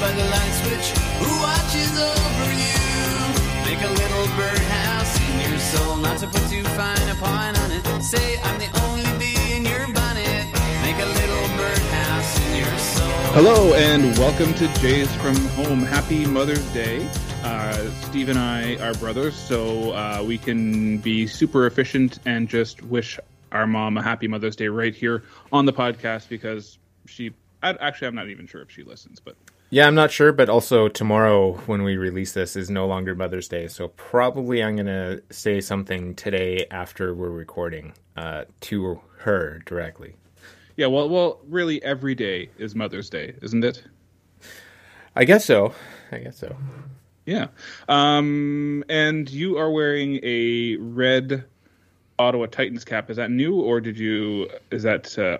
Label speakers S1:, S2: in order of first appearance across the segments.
S1: by the light switch. Who watches over you? Make a little birdhouse in your soul, not to put too fine a on it. Say I'm the only bee in your bonnet. Make a little birdhouse in your soul.
S2: Hello and welcome to Jays from Home. Happy Mother's Day. Uh, Steve and I are brothers, so uh, we can be super efficient and just wish our mom a happy Mother's Day right here on the podcast because she. I, actually, I'm not even sure if she listens, but
S3: Yeah, I'm not sure, but also tomorrow when we release this is no longer Mother's Day, so probably I'm gonna say something today after we're recording uh, to her directly.
S2: yeah. Well, well, really, every day is Mother's Day, isn't it?
S3: I guess so. I guess so.
S2: Yeah. Um, and you are wearing a red Ottawa Titans cap. Is that new, or did you? Is that? Uh,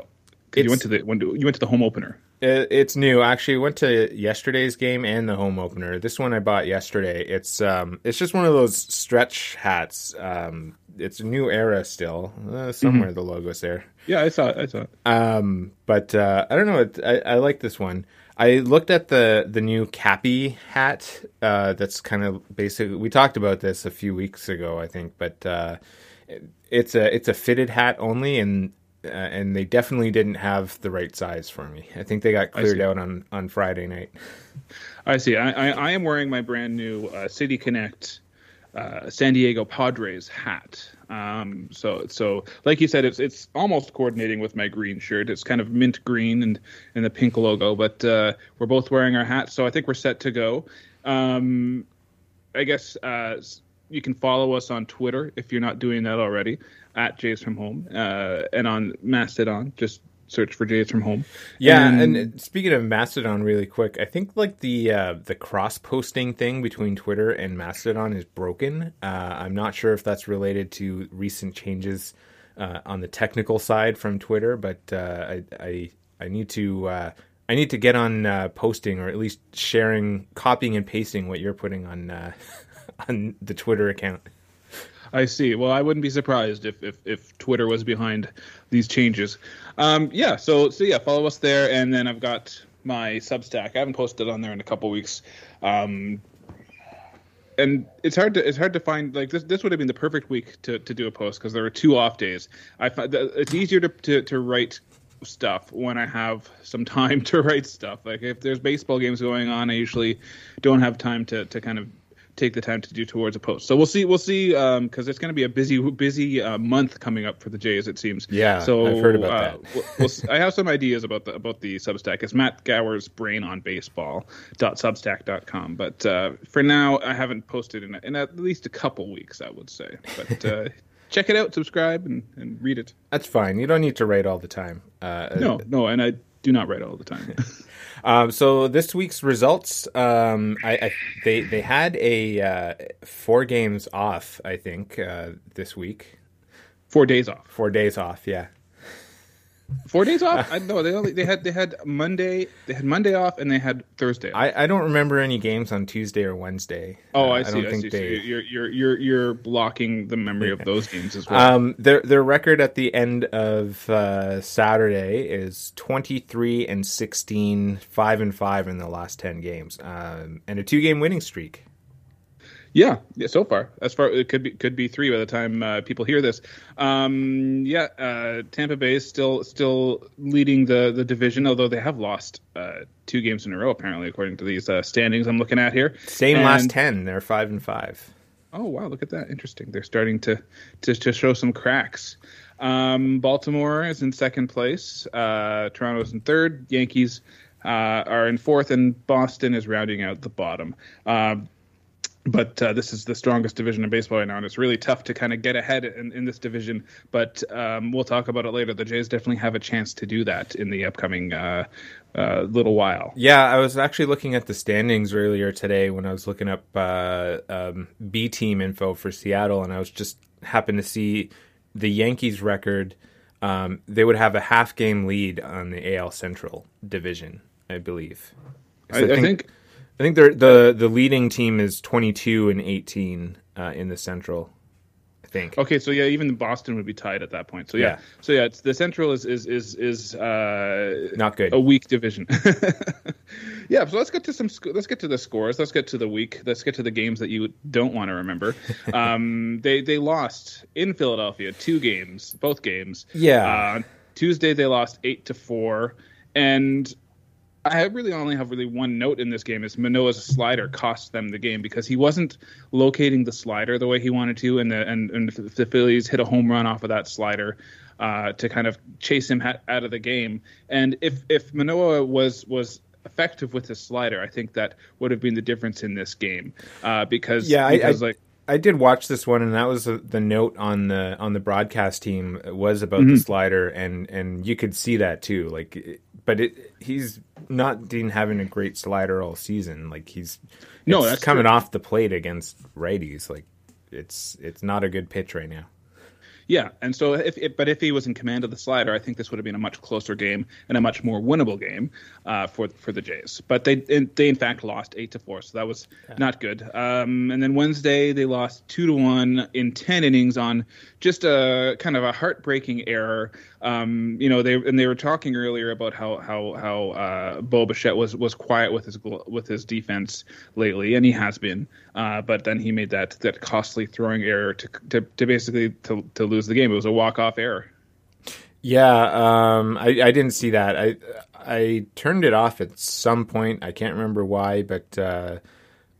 S2: you went to the when you went to the home opener.
S3: It, it's new. Actually, went to yesterday's game and the home opener. This one I bought yesterday. It's um, it's just one of those stretch hats. Um, it's a new era still. Uh, somewhere the logo's there.
S2: Yeah, I saw it. I saw it.
S3: Um, but uh, I don't know. It, I, I like this one. I looked at the the new Cappy hat. Uh, that's kind of basically. We talked about this a few weeks ago, I think. But uh, it, it's a it's a fitted hat only, and uh, and they definitely didn't have the right size for me. I think they got cleared out on on Friday night.
S2: I see. I, I, I am wearing my brand new uh, City Connect uh, San Diego Padres hat. Um, so so like you said, it's it's almost coordinating with my green shirt. It's kind of mint green and and the pink logo, but uh, we're both wearing our hats, so I think we're set to go. Um, I guess uh, you can follow us on Twitter if you're not doing that already at Jays from Home, uh, and on Mastodon. Just search for Jays from Home.
S3: Yeah,
S2: And-
S3: and speaking of Mastodon, really quick, I think like the uh, the cross posting thing between Twitter and Mastodon is broken. Uh, I'm not sure if that's related to recent changes uh, on the technical side from Twitter, but uh, I, I I need to uh, I need to get on uh, posting or at least sharing, copying and pasting what you're putting on uh, on the Twitter account.
S2: I see. Well, I wouldn't be surprised if if, if Twitter was behind these changes. Um, yeah. So so yeah, follow us there, and then I've got my Substack. I haven't posted on there in a couple weeks. Um, and it's hard to it's hard to find like this. This would have been the perfect week to, to do a post because there were two off days. I find it's easier to, to to write stuff when I have some time to write stuff. Like if there's baseball games going on, I usually don't have time to to kind of take the time to do towards a post. So we'll see. We'll see because it's going to be a busy busy uh, month coming up for the Jays. It seems.
S3: Yeah,
S2: So
S3: I've heard about
S2: uh,
S3: that.
S2: we'll, we'll, I have some ideas about the about the Substack. It's Matt Gower's brain on baseball substack.com. But uh, for now, I haven't posted in, in at least a couple weeks. I would say, but. Uh, Check it out, subscribe, and, and read it.
S3: That's fine. You don't need to write all the time. Uh,
S2: No, no, and I do not write all the time.
S3: Um, so this week's results, um, I, I they they had a uh, four games off. I think uh, this week,
S2: Four days off.
S3: four days off. Yeah,
S2: Four days off? I know they only they had they had Monday they had Monday off and they had Thursday. Off.
S3: I, I don't remember any games on Tuesday or Wednesday.
S2: oh,
S3: Uh,
S2: I see. I,
S3: don't think
S2: see. So
S3: they.
S2: you're you're you're you're blocking the memory of those games as well.
S3: Um, their their record at the end of uh, Saturday is twenty three and 16, 5 and five in the last ten games, um, and a two game winning streak.
S2: Yeah, yeah. So far, as far it could be could be three by the time uh, people hear this. Um, yeah, uh, Tampa Bay is still still leading the the division, although they have lost uh, two games in a row apparently, according to these uh, standings I'm looking at here.
S3: Same
S2: And-
S3: last ten. They're five and five.
S2: Oh wow, look at that! Interesting. They're starting to to, to show some cracks. Um, Baltimore is in second place. Uh, Toronto's in third. Yankees uh, are in fourth, and Boston is rounding out the bottom. Um, but uh, this is the strongest division in baseball right now, and it's really tough to kind of get ahead in, in this division. But um, we'll talk about it later. The Jays definitely have a chance to do that in the upcoming uh, uh, little while.
S3: Yeah, I was actually looking at the standings earlier today when I was looking up uh, um, B team info for Seattle, and I was just happened to see the Yankees record. Um, they would have a half game lead on the AL Central division, I believe.
S2: I, I think
S3: I think they're, the the leading team is twenty two and eighteen uh, in the Central. I think.
S2: Okay, so yeah, even Boston would be tied at that point. So yeah,
S3: Yeah.
S2: so yeah, it's the Central is is is is uh,
S3: Not good.
S2: a weak division. yeah, so let's get to some. Let's get to the scores. Let's get to the week. Let's get to the games that you don't want to remember. um, they they lost in Philadelphia two games, both games.
S3: Yeah.
S2: Uh, Tuesday they lost eight to four, and I really only have really one note in this game is Manoah's slider cost them the game because he wasn't locating the slider the way he wanted to, and the and, and the Phillies hit a home run off of that slider uh, to kind of chase him ha- out of the game. And if if Manoah was was effective with his slider, I think that would have been the difference in this game uh, because
S3: Yeah, I-
S2: because
S3: I-
S2: like
S3: I did watch this one, and that was the the note on the on the broadcast team was about
S2: Mm-hmm.
S3: the slider, and and you could see that too. Like, but it he's not been having a great slider all season. Like he's
S2: No, that's
S3: coming
S2: true.
S3: off the plate against righties. Like it's it's not a good pitch right now.
S2: Yeah, and so if, if but if he was in command of the slider, I think this would have been a much closer game and a much more winnable game uh, for for the Jays. But they in, they in fact lost eight to four, so that was not good. Um, and then Wednesday they lost two to one in ten innings on just a kind of a heartbreaking error. Um, you know they and they were talking earlier about how how how uh, Bo Bichette was was quiet with his with his defense lately, and he has been. Uh, but then he made that that costly throwing error to to, to basically to, to lose the game. It was a walk off error.
S3: Yeah, um, I, I didn't see that. I I turned it off at some point. I can't remember why, but uh,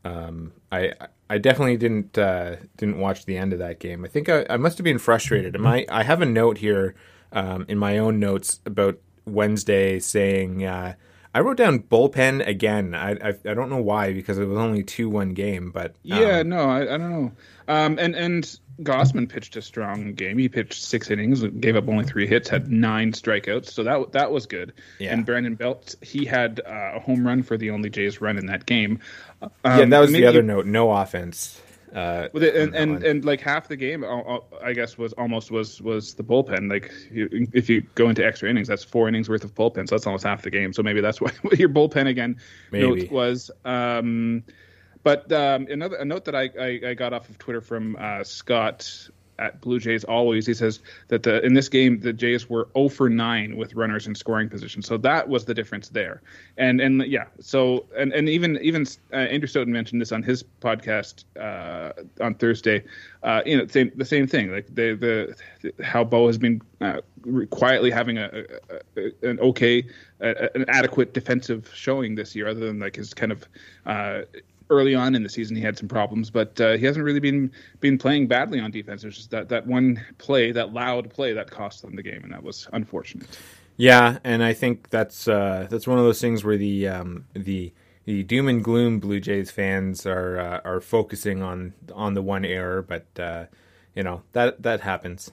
S3: um, I I definitely didn't uh, didn't watch the end of that game. I think I, I must have been frustrated. My I have a note here um, in my own notes about Wednesday saying uh, I wrote down bullpen again. I, I I don't know why because it was only two one game, but um,
S2: Yeah, no, I, I don't know. Um, and and Gausman pitched a strong game. He pitched six innings, gave up only three hits, had nine strikeouts, so that that was good.
S3: Yeah.
S2: And Brandon Belt, he had uh, a home run for the only Jays run in that game. Um,
S3: yeah, that was the other note. No offense. Uh,
S2: it, and and,
S3: one.
S2: and like half the game, I guess, was almost was was the bullpen. Like you, if you go into extra innings, that's four innings worth of bullpen, so that's almost half the game. So maybe that's what your bullpen again
S3: Maybe.
S2: note was. Um, but um, another a note that I, I, I got off of Twitter from uh, Scott at Blue Jays always he says that the in this game the Jays were 0 for 9 with runners in scoring position. So that was the difference there. And and yeah, so and, and even even uh, Andrew Stoeten mentioned this on his podcast uh, on Thursday. Uh, you know, same the same thing. Like the the how Bo has been uh, quietly having a, a, an okay a, an adequate defensive showing this year, other than like his kind of uh, early on in the season he had some problems, but uh, he hasn't really been been playing badly on defense. It's just that that one play, that loud play, that cost them the game, and that was unfortunate.
S3: Yeah, and I think that's uh, that's one of those things where the um, the the doom and gloom Blue Jays fans are uh, are focusing on on the one error, but uh, you know that that happens.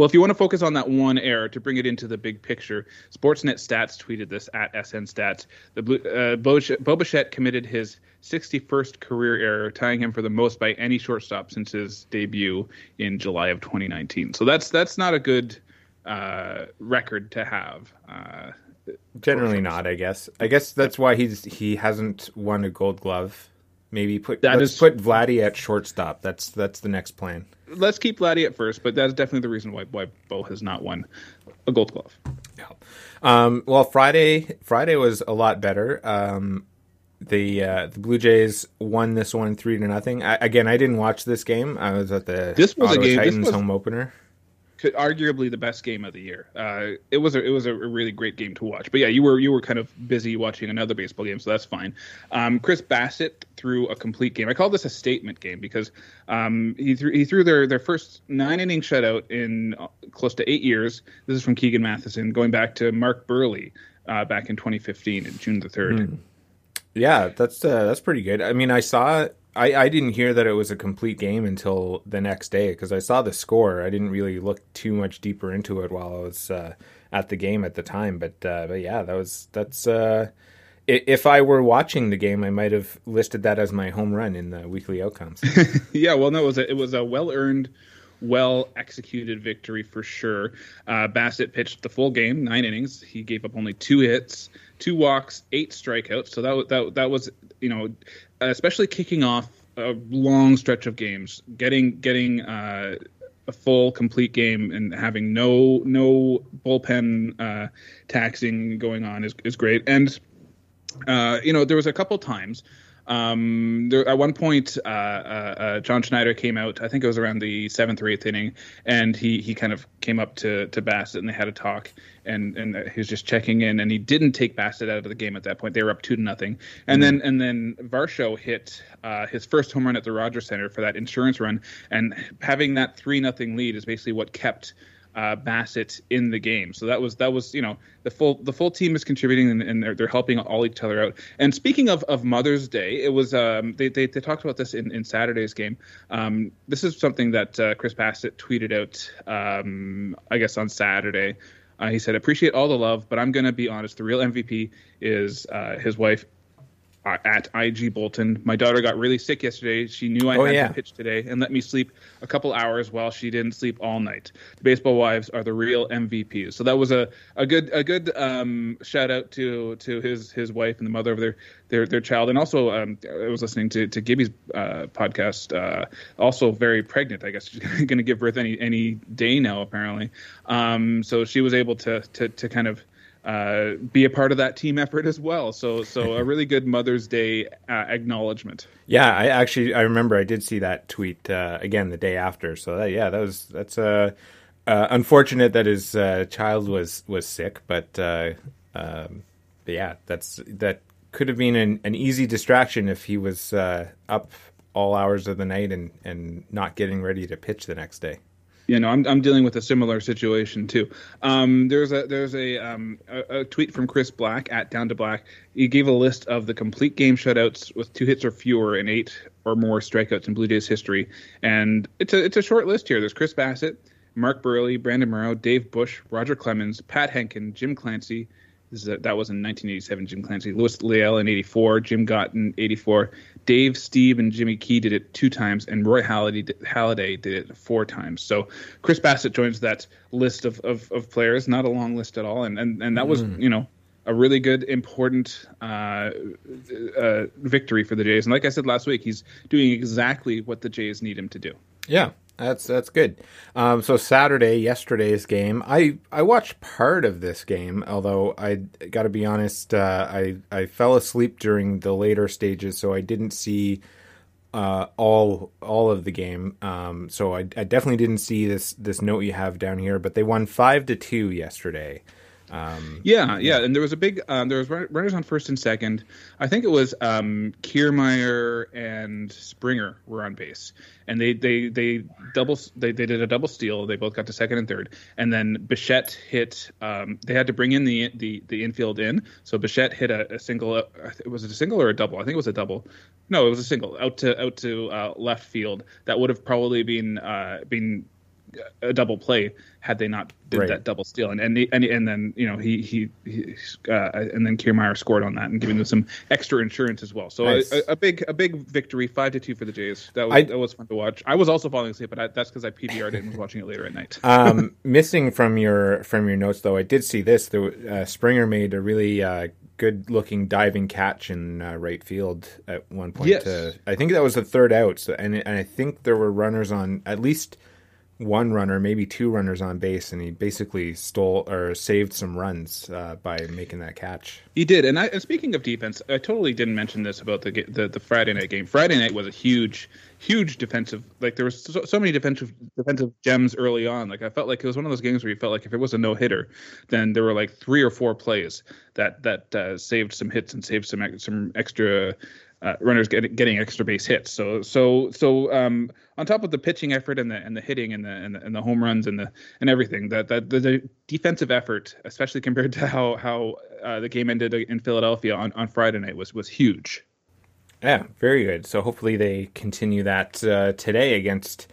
S2: Well, if you want to focus on that one error to bring it into the big picture, Sportsnet Stats tweeted this at SN Stats. The Blue, uh, committed his 61st career error, tying him for the most by any shortstop since his debut in July of 2019. So that's that's not a good uh, record to have. Uh,
S3: Generally not, I guess. I guess that's why he's he hasn't won a Gold Glove. Maybe put
S2: That is-
S3: put Vladdy at shortstop. That's that's the next plan.
S2: let's keep Vladdy at first, but that's definitely the reason why why Bo has not won a Gold Glove.
S3: Yeah. Um, well, Friday Friday was a lot better. Um, the uh, the Blue Jays won this one three to nothing. I, again, I didn't watch this game. I was at the
S2: This was a game- this
S3: Titans
S2: was-
S3: home opener.
S2: Could arguably the best game of the year. Uh, it was a it was a really great game to watch. But yeah, you were you were kind of busy watching another baseball game, so that's fine. Um, Chris Bassitt threw a complete game. I call this a statement game because um, he threw he threw their their first nine inning shutout in uh, close to eight years. This is from Keegan Matheson, going back to Mark Buehrle uh, back in 2015 in June the third.
S3: Yeah, that's uh, that's pretty good. I mean, I saw. I, I didn't hear that it was a complete game until the next day because I saw the score. I didn't really look too much deeper into it while I was uh, at the game at the time. But uh, but yeah, that was that's. Uh, if I were watching the game, I might have listed that as my home run in the weekly outcomes.
S2: yeah, well, no, it was a, it was a well earned, well executed victory for sure. Uh, Bassitt pitched the full game, nine innings. He gave up only two hits, two walks, eight strikeouts. So that that that was you know, especially kicking off a long stretch of games, getting getting. Uh, a full complete game and having no no bullpen uh, taxing going on is, is great and uh, you know, there was a couple times. Um, there, at one point, uh, uh, uh, John Schneider came out. I think it was around the seventh or eighth inning, and he he kind of came up to to Bassitt and they had a talk. And and he was just checking in, and he didn't take Bassitt out of the game at that point. They were up two to nothing, and then and then Varsho hit uh, his first home run at the Rogers Center for that insurance run, and having that three nothing lead is basically what kept uh, Bassitt in the game. So that was that was you know the full the full team is contributing and, and they're, they're helping all each other out. And speaking of, of Mother's Day, it was um, they, they, they talked about this in, in Saturday's game. Um, this is something that uh, Chris Bassitt tweeted out um, I guess on Saturday. Uh, he said, "Appreciate all the love, but I'm to be honest. The real MVP is uh, his wife uh, at IG Bolton. My daughter got really sick yesterday. She knew I
S3: Oh,
S2: had
S3: yeah.
S2: to pitch today and let me sleep a couple hours while she didn't sleep all night. The baseball wives are the real MVPs. So that was a, a good a good um, shout out to to his his wife and the mother of their their, their child. And also, um, I was listening to to Gibby's uh, podcast. Uh, also very pregnant. I guess she's going to give birth any any day now apparently. Um, so she was able to to to kind of uh, be a part of that team effort as well. So, so a really good Mother's Day uh, acknowledgement.
S3: Yeah, I actually I remember I did see that tweet uh, again the day after. So that, yeah, that was that's uh, uh, unfortunate that his uh, child was was sick, but, uh, um, yeah, that's that could have been an, an easy distraction if he was uh, up all hours of the night and and not getting ready to pitch the next day.
S2: You know, I'm I'm dealing with a similar situation too. Um, there's a there's a, um, a a tweet from Chris Black at Down to Black. He gave a list of the complete game shutouts with two hits or fewer and eight or more strikeouts in Blue Jays history, and it's a it's a short list here. There's Chris Bassitt, Mark Buehrle, Brandon Morrow, Dave Bush, Roger Clemens, Pat Hentgen, Jim Clancy. Is a, that was in 1987. Jim Clancy, Luis Leal in '84, Jim Gott in '84, Dave Stieb, and Jimmy Key did it two times, and Roy Halladay did, Halladay did it four times. So Chris Bassitt joins that list of, of, of players. Not a long list at all, and and, and that was you know a really good, important uh, uh, victory for the Jays. And like I said last week, he's doing exactly what the Jays need him to do.
S3: Yeah, that's that's good. Um, so Saturday, yesterday's game, I I watched part of this game, although I got to be honest, uh, I I fell asleep during the later stages, so I didn't see uh, all all of the game. Um, so I, I definitely didn't see this this note you have down here, but they won five to two yesterday. Um,
S2: Yeah, yeah, and there was a big. Um, there was runners on first and second. I think it was um, Kiermaier and Springer were on base, and they they they double they, they did a double steal. They both got to second and third, and then Bichette hit. Um, they had to bring in the the the infield in, so Bichette hit a, a single. Uh, was it a single or a double? I think it was a double. No, it was a single out to out to uh, left field. That would have probably been uh, been a double play had they not did
S3: Right.
S2: that double steal and and, he- and and then you know he he, he uh, and then Kiermaier scored on that and giving them some extra insurance as well. So
S3: Nice.
S2: a, a big a big victory, five to two for the Jays. That was
S3: I-
S2: that was fun to watch. I was also falling asleep, but I, that's because I PVR'd it and was watching it later at night.
S3: um, missing from your from your notes though, I did see this. The uh, Springer made a really uh, good looking diving catch in uh, right field at one point.
S2: Yes.
S3: To, I think that was the third out, so, and and I think there were runners on at least one runner, maybe two runners on base, and he basically stole or saved some runs uh, by making that catch.
S2: He did, and, I, speaking of defense, I totally didn't mention this about the, the the Friday night game. Friday night was a huge, huge defensive. Like there was so, so many defensive defensive gems early on. Like I felt like it was one of those games where you felt like if it was a no hitter, then there were like three or four plays that that uh, saved some hits and saved some some extra. Uh, runners getting getting extra base hits. So so so um, on top of the pitching effort and the and the hitting and the and the, and the home runs and the and everything, that that the, the defensive effort, especially compared to how how uh, the game ended in Philadelphia on, on Friday night, was was huge.
S3: Yeah, very good. So hopefully they continue that uh, today against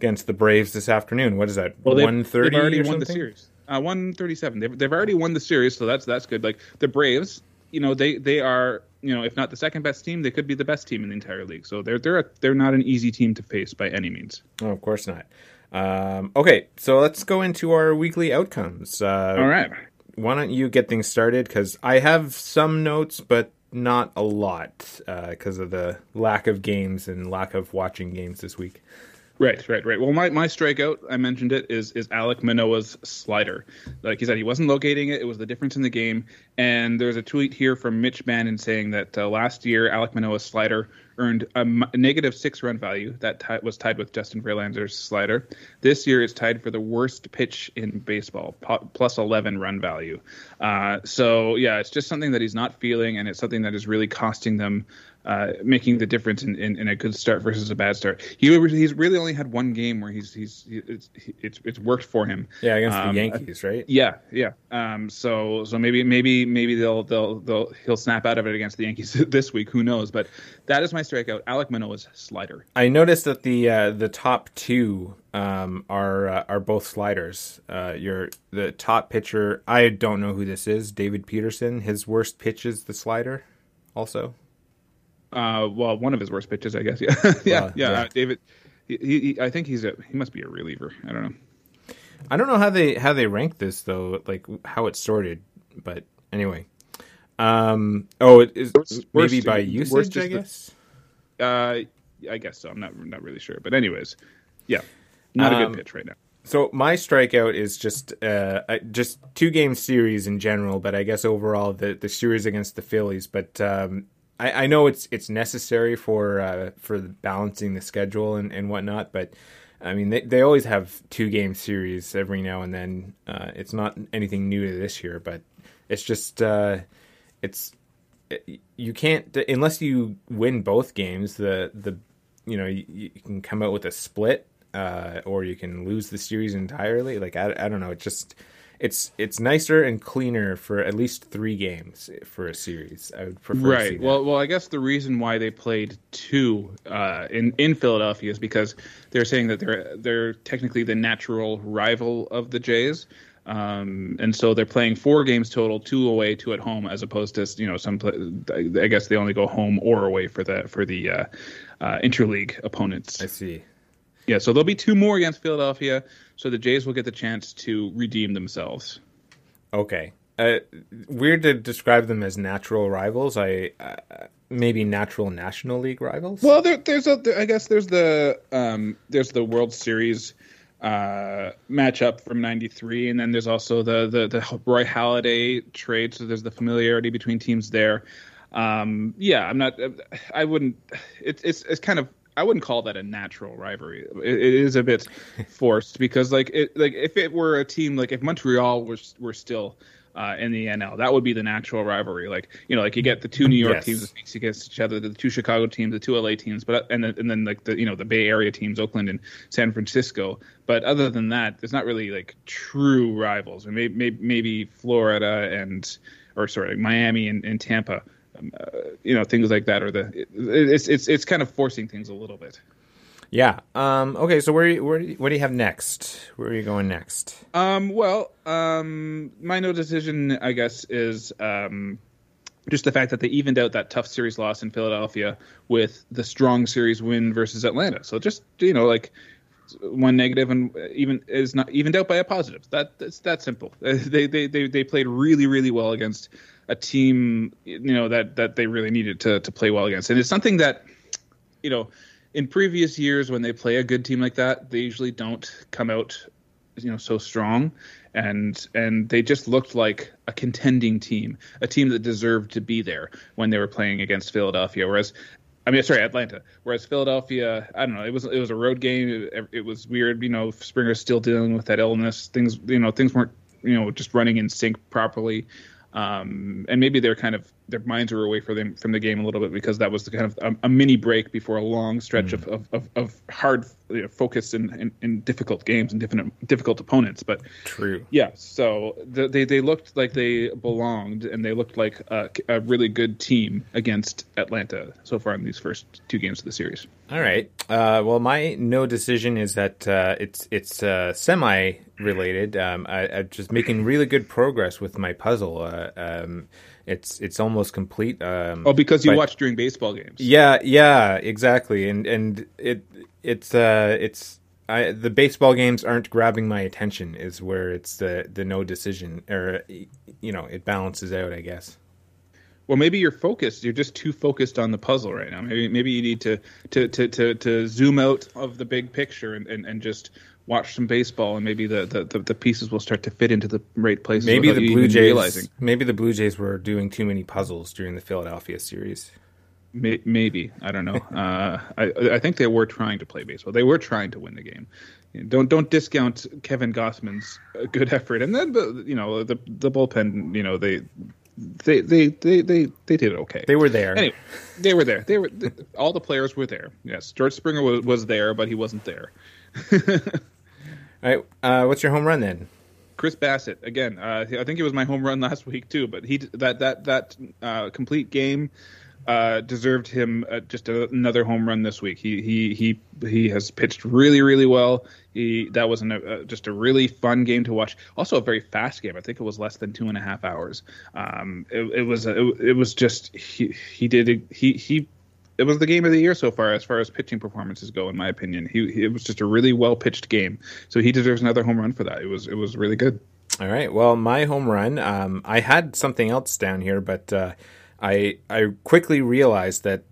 S3: against the Braves this afternoon. What is that?
S2: Well, they've,
S3: one thirty
S2: they've already won the series. Uh, one thirty seven. They've they've already won the series, so that's that's good. Like the Braves, you know, they they are you know if not the second best team, they could be the best team in the entire league. So they're they're a, they're not an easy team to face by any means.
S3: Oh, of course not. Um, okay, so let's go into our weekly outcomes. Uh,
S2: All right.
S3: Why don't you get things started? Because I have some notes, but not a lot because of the lack of games and lack of watching games this week.
S2: Right, right, right. Well, my, my strikeout, I mentioned it, is is Alec Manoah's slider. Like he said, he wasn't locating it. It was the difference in the game. And there's a tweet here from Mitch Bannon saying that uh, last year Alec Manoah's slider earned a, six run value. That t- was tied with Justin Verlander's slider. This year it's tied for the worst pitch in baseball, plus 11 run value. Uh, so, yeah, it's just something that he's not feeling, and it's something that is really costing them uh, making the difference in, in, in, a good start versus a bad start. He he's really only had one game where he's he's it's it's, it's worked for him.
S3: Yeah, against um, the Yankees, right?
S2: Yeah, yeah. Um, so so maybe maybe maybe they'll they'll they'll he'll snap out of it against the Yankees this week. Who knows? But that is my strikeout. Alec Manoah's slider.
S3: I noticed that the uh, the top two um, are uh, are both sliders. Uh, your the top pitcher. I don't know who this is. David Peterson. His worst pitch is the slider. Also.
S2: Uh, well, one of his worst pitches, I guess. Yeah, yeah, yeah. yeah. Uh, David. He, he, I think he's a he must be a reliever. I don't know.
S3: I don't know how they how they rank this though, like how it's sorted. But anyway, um, oh, it is worst, maybe worst, by usage, I guess.
S2: The, uh, I guess so. I'm not not really sure, but anyways, yeah, not um, a good um, pitch right now.
S3: So my strikeout is just uh, just two game series in general, but I guess overall the the series against the Phillies. But um, I, I know it's it's necessary for uh, for balancing the schedule and, and whatnot, but I mean they they always have two game series every now and then. Uh, it's not anything new to this year, but it's just uh, it's you can't unless you win both games. The the you know you, you can come out with a split, uh, or you can lose the series entirely. Like I, I don't know, it just it's it's nicer and cleaner for at least three games for a series. I would prefer.
S2: Right. Well, well, I guess the reason why they played two uh, in in Philadelphia is because they're saying that they're they're technically the natural rival of the Jays. Um, and so they're playing four games total, two away, two at home, as opposed to you know some. I guess they only go home or away for the for the uh, uh, interleague opponents.
S3: I see.
S2: Yeah, so there'll be two more against Philadelphia, so the Jays will get the chance to redeem themselves.
S3: Okay. Uh, weird to describe them as natural rivals. I uh, maybe natural National League rivals.
S2: Well, there, there's a, there, I guess there's the um, there's the World Series uh, matchup from '93, and then there's also the, the the Roy Halladay trade. So there's the familiarity between teams there. Um, yeah, I'm not. I wouldn't. It's it's it's kind of I wouldn't call that a natural rivalry. it, it is a bit forced because like it like if it were a team like if Montreal was were still uh, in the NL, that would be the natural rivalry. Like you know, like you get the two New York yes. teams that against each other, the two Chicago teams, the two LA teams, but and then, and then like the you know the Bay Area teams, Oakland and San Francisco. But other than that, there's not really like true rivals. Maybe, maybe Florida and or sorry, Miami and, and Tampa um, uh, you know things like that or the it, it's it's it's kind of forcing things a little bit
S3: yeah um okay so where where what do you have next where are you going next
S2: um well um my no decision i guess is um just the fact that they evened out that tough series loss in Philadelphia with the strong series win versus Atlanta. So just you know, like one negative and even is not evened out by a positive. That that's that simple. They they they they played really really well against a team you know that that they really needed to to play well against. And it's something that you know in previous years when they play a good team like that, they usually don't come out you know so strong and and they just looked like a contending team, a team that deserved to be there when they were playing against Philadelphia. Whereas I mean, sorry, Atlanta. Whereas Philadelphia, I don't know. It was it was a road game. It, it was weird. You know, Springer's still dealing with that illness. Things, you know, things weren't you know just running in sync properly. Um, and maybe they're kind of their minds were away from them from the game a little bit because that was the kind of a, a mini break before a long stretch mm. of, of, of, hard you know, focus in, in, in, difficult games and different difficult opponents. But
S3: true,
S2: yeah. So the, they they looked like they belonged and they looked like a, a, really good team against Atlanta so far in these first two games of the series.
S3: All right. Uh, well, my no decision is that uh, it's it's uh, semi related. Um, I, am just making really good progress with my puzzle. Uh, um, it's it's almost complete. Um,
S2: oh, because you but, watch during baseball games.
S3: Yeah, yeah, exactly. And and it it's uh it's I, the baseball games aren't grabbing my attention. Is where it's the the no decision or you know it balances out. I guess.
S2: Well, maybe you're focused. You're just too focused on the puzzle right now. Maybe maybe you need to to to to, to zoom out of the big picture and, and, and just watch some baseball, and maybe the, the, the, the pieces will start to fit into the right places.
S3: Maybe the Blue Jays.
S2: realizing.
S3: Maybe the Blue Jays were doing too many puzzles during the Philadelphia series.
S2: May- Maybe I don't know. Uh, I I think they were trying to play baseball. They were trying to win the game. Don't don't discount Kevin Gausman's uh, good effort. And then you know the the bullpen. You know they they they they they, they did okay.
S3: They were there.
S2: Anyway, they were there. They were th- all the players were there. Yes, George Springer was, was there, but he wasn't there.
S3: All right. Uh, what's your home run then?
S2: Chris Bassitt again. Uh, I think it was my home run last week too. But he that that that uh, complete game uh, deserved him uh, just a, another home run this week. He he he he has pitched really really well. He that was an, uh, just a really fun game to watch. Also a very fast game. I think it was less than two and a half hours. Um, it, it was it, it was just he he did he he. It was the game of the year so far, as far as pitching performances go, in my opinion. He, it was just a really well pitched game, so he deserves another home run for that. It was it was really good.
S3: All right. Well, my home run. Um, I had something else down here, but uh, I I quickly realized that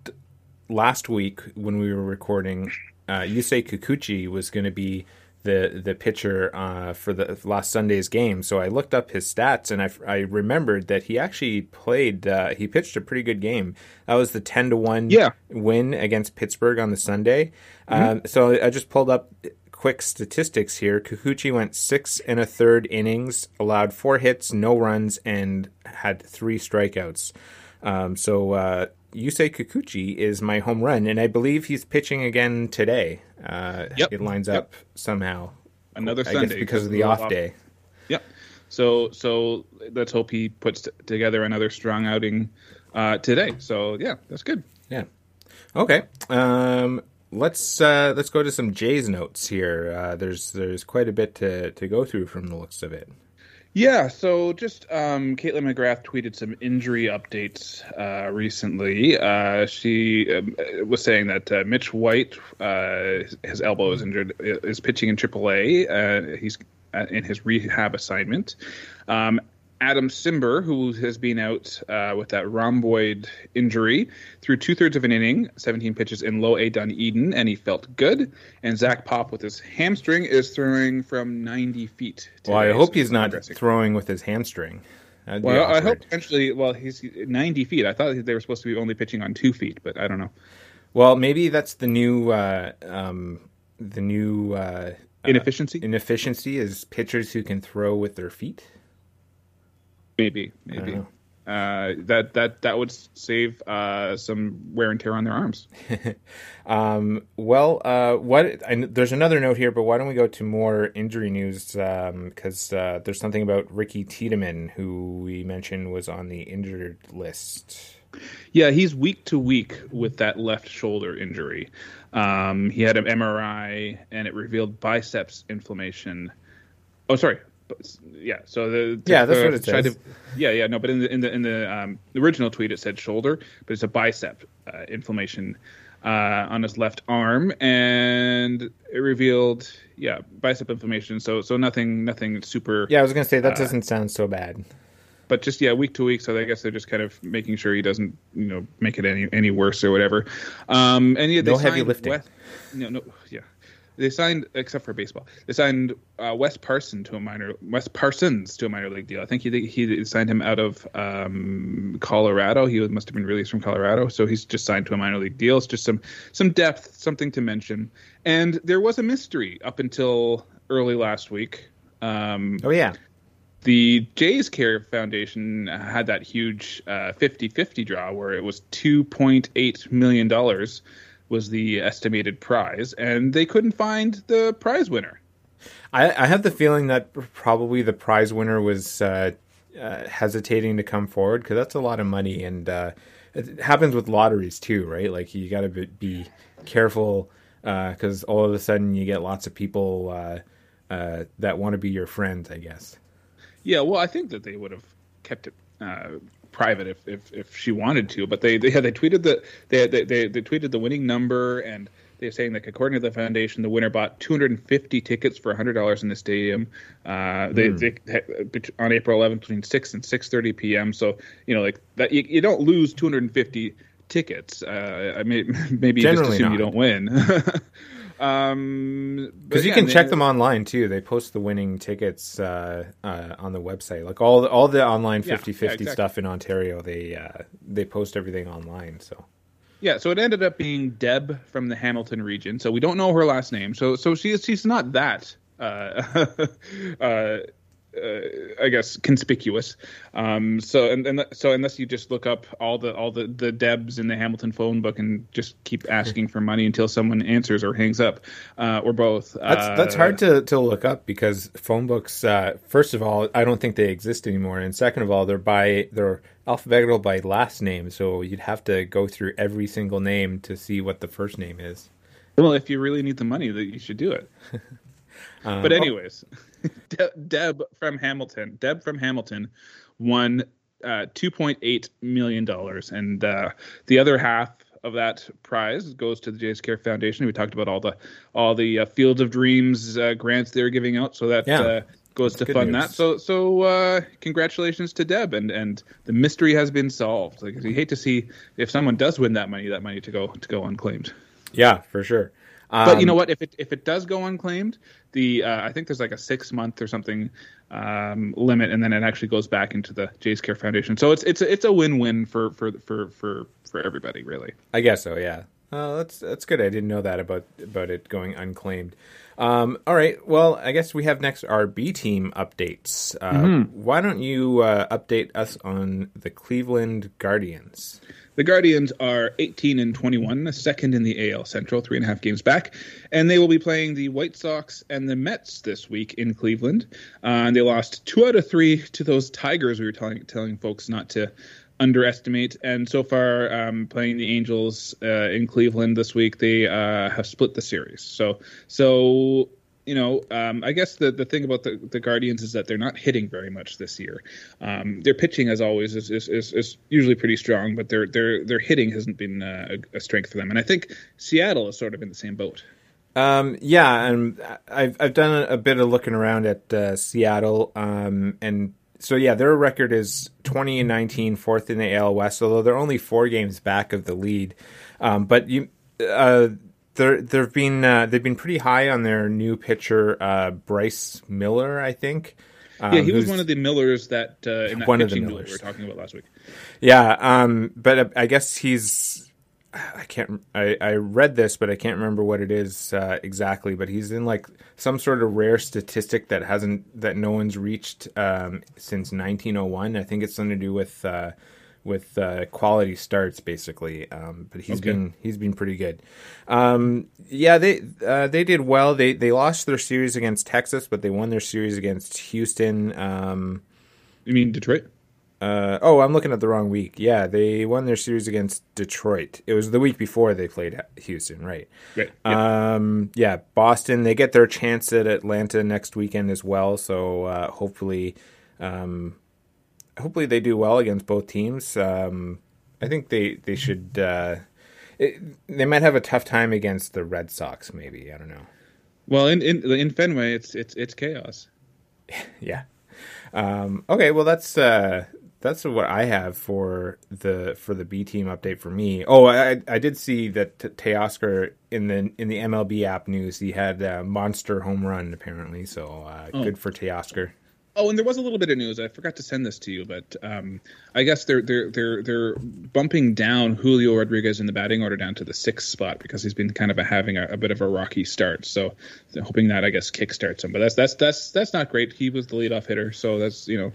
S3: last week when we were recording, uh, Yusei Kikuchi was going to be the the pitcher uh, for the last Sunday's game. So I looked up his stats and I, I remembered that he actually played. Uh, he pitched a pretty good game. That was the ten to one
S2: Yeah.
S3: win against Pittsburgh on the Sunday. Um, so I just pulled up quick statistics here. Kikuchi went six and a third innings, allowed four hits, no runs, and had three strikeouts. Um, so uh, Yusei Kikuchi is my home run, and I believe he's pitching again today. Uh,
S2: Yep.
S3: It lines
S2: Yep.
S3: up somehow.
S2: Another
S3: I
S2: Sunday
S3: guess because of the
S2: the
S3: off day.
S2: Yep. So so let's hope he puts t- together another strong outing uh, today. So yeah, that's good.
S3: Yeah. Okay. Um, let's uh, let's go to some Jays notes here. Uh, there's there's quite a bit to, to go through from the looks of it.
S2: Yeah, so just um, Kaitlyn McGrath tweeted some injury updates uh, recently. Uh, she um, was saying that uh, Mitch White, uh, his elbow is injured, is pitching in AAA. Uh, he's uh, in his rehab assignment. Um, Adam Cimber, who has been out uh, with that rhomboid injury, threw two thirds of an inning, 17 pitches in low A Dunedin, and he felt good. And Zach Pop with his hamstring is throwing from 90 feet.
S3: Well, I hope he's not throwing with his hamstring. That'd
S2: Well, I hope potentially. Well, he's 90 feet. I thought they were supposed to be only pitching on two feet, but I don't know.
S3: Well, maybe that's the new uh, um, the new uh,
S2: Inefficiency,
S3: inefficiency is pitchers who can throw with their feet.
S2: Maybe, maybe. Uh, that that that would save uh, some wear and tear on their arms.
S3: Um, well, uh, what? I, there's another note here, but why don't we go to more injury news? Because uh, there's something about Ricky Tiedemann, who we mentioned was on the injured list.
S2: Yeah, he's week to week with that left shoulder injury. Um, he had an MRI and it revealed biceps inflammation. Oh, sorry. But- Yeah. So the
S3: Yeah, that's
S2: uh,
S3: what it says.
S2: to- yeah, yeah. No, but in the in the in the, um, original tweet it said shoulder, but it's a bicep uh, inflammation uh, on his left arm, and it revealed yeah bicep inflammation. So so nothing nothing super.
S3: Yeah, I was gonna say
S2: Uh,
S3: that doesn't sound so bad.
S2: but just yeah, week to week. So I guess they're just kind of making sure he doesn't, you know, make it any any worse or whatever. Um, and yeah, they
S3: No heavy lifting.
S2: Wes- no, no, yeah. They signed, except for baseball, they signed uh, Wes Parson to a minor Wes Parsons to a minor league deal. I think he he signed him out of um, Colorado. He must have been released from Colorado, so he's just signed to a minor league deal. It's just some some depth, something to mention. And there was a mystery up until early last week. Um,
S3: Oh yeah,
S2: the Jays Care Foundation had that huge uh, 50-50 draw where it was 2.8 million dollars was the estimated prize, and they couldn't find the prize winner.
S3: I, I have the feeling that probably the prize winner was uh, uh, hesitating to come forward because that's a lot of money, and uh, it happens with lotteries too, right? Like you got to be, be careful because all of a sudden you get lots of people uh, uh, that want to be your friends, I guess.
S2: Yeah, well, I think that they would have kept it uh, private if, if if she wanted to, but they they yeah, they tweeted the they they they, they tweeted the winning number and. They they're saying like according to the foundation, the winner bought 250 tickets for $100 in the stadium. Uh, they,
S3: Hmm.
S2: they on April 11th between 6 and 6:30 p.m. So you know like that you, you don't lose 250 tickets. Uh, I mean maybe you just
S3: Generally
S2: assume you don't win. um,
S3: Because you
S2: yeah,
S3: can check them online too. They post the winning tickets uh, uh, on the website. Like all the, all the online
S2: Yeah,
S3: 50-50
S2: yeah, exactly.
S3: stuff in Ontario, they uh, they post everything online. So
S2: Yeah, so it ended up being Deb from the Hamilton region. So we don't know her last name. So so she she's not that uh, I guess conspicuous. Um, so and, and so unless you just look up all the all the the Debs in the Hamilton phone book and just keep asking for money until someone answers or hangs up, uh, or both.
S3: that's that's
S2: Uh,
S3: hard to, to look up because phone books. Uh, first of all, I don't think they exist anymore, and second of all, they're by they're alphabetical by last name. So you'd have to go through every single name to see what the first name is.
S2: Well, if you really need the money, that you should do it.
S3: Um,
S2: But anyways, De- Deb from Hamilton, Deb from Hamilton, won uh, two point eight million dollars, and uh, the other half of that prize goes to the Jays Care Foundation. We talked about all the all the uh, Field of Dreams uh, grants they're giving out, so that
S3: Yeah.
S2: uh, goes to fund
S3: news.
S2: that. So so uh, congratulations to Deb, and and the mystery has been solved. Like you hate to see if someone does win that money, that money to go to go unclaimed.
S3: yeah, for sure.
S2: But you
S3: Um,
S2: know what? If it if it does go unclaimed, the uh, I think there's like a six month or something um, limit, and then it actually goes back into the Jays Care Foundation. So it's it's a, it's a win win for for for for for everybody, really.
S3: I guess so. Yeah. Oh, that's that's good. I didn't know that about about it going unclaimed. Um, all right. Well, I guess we have next our B team updates. Uh,
S2: Mm-hmm.
S3: Why don't you uh, update us on the Cleveland Guardians?
S2: The Guardians are 18 and 21, second in the AL Central, three and a half games back, and they will be playing the White Sox and the Mets this week in Cleveland. Uh, and they lost two out of three to those Tigers. We were telling telling folks not to underestimate. And so far, um, playing the Angels uh, in Cleveland this week, they uh, have split the series. So so. You know, um, I guess the, the thing about the, the Guardians is that they're not hitting very much this year. Um, their pitching, as always, is, is, is, is usually pretty strong, but their their their hitting hasn't been uh, a, a strength for them. And I think Seattle is sort of in the same boat.
S3: Um, yeah, and I've I've done a, bit of looking around at uh, Seattle, um, and so yeah, their record is twenty and 19, fourth in the AL West, although they're only four games back of the lead. Um, but you, uh, there there've been uh, they've been pretty high on their new pitcher uh, Bryce Miller, I think. Um,
S2: yeah, he was one of the Millers that uh, in that
S3: One of the
S2: duel we were talking about last week.
S3: Yeah, um, but uh, I guess he's. I can't. I, I read this, but I can't remember what it is uh, exactly. But he's in like some sort of rare statistic that hasn't that no one's reached um, since 1901. I think it's something to do with uh, with uh, quality starts, basically. Um, but he's
S2: Okay.
S3: been he's been pretty good. Um, yeah, they uh, they did well. They they lost their series against Texas, but they won their series against Houston. Um,
S2: You mean Detroit?
S3: uh, oh, I'm looking at the wrong week. Yeah, they won their series against Detroit. It was the week before they played Houston, right?
S2: Right. Yeah.
S3: Um, yeah, Boston. They get their chance at Atlanta next weekend as well. So uh, hopefully, um, hopefully they do well against both teams. Um, I think they they should. Uh, it, they might have a tough time against the Red Sox. Maybe I don't know.
S2: well, in, in in Fenway, it's it's it's chaos.
S3: Yeah. Um, okay. Well, that's uh, that's what I have for the for the B team update for me. Oh, I I did see that Teoscar in the in the MLB app news he had a monster home run apparently. So uh,
S2: Oh.
S3: good for Teoscar.
S2: Oh, and there was a little bit of news. I forgot to send this to you, but um, I guess they're they're they're they're bumping down Julio Rodriguez in the batting order down to the sixth spot because he's been kind of a, having a, a bit of a rocky start. So hoping that I guess kickstarts him. But that's that's that's that's not great. He was the leadoff hitter, so that's you know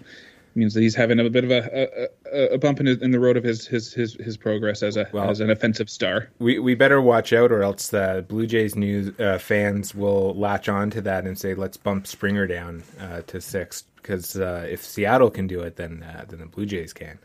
S2: means that he's having a bit of a a, a bump in, his, in the road of his his his, his progress as a
S3: Well-
S2: as an offensive star.
S3: We we better watch out, or else the Blue Jays news uh, fans will latch on to that and say, "Let's bump Springer down uh, to sixth. Because uh, if Seattle can do it, then uh, then the Blue Jays can.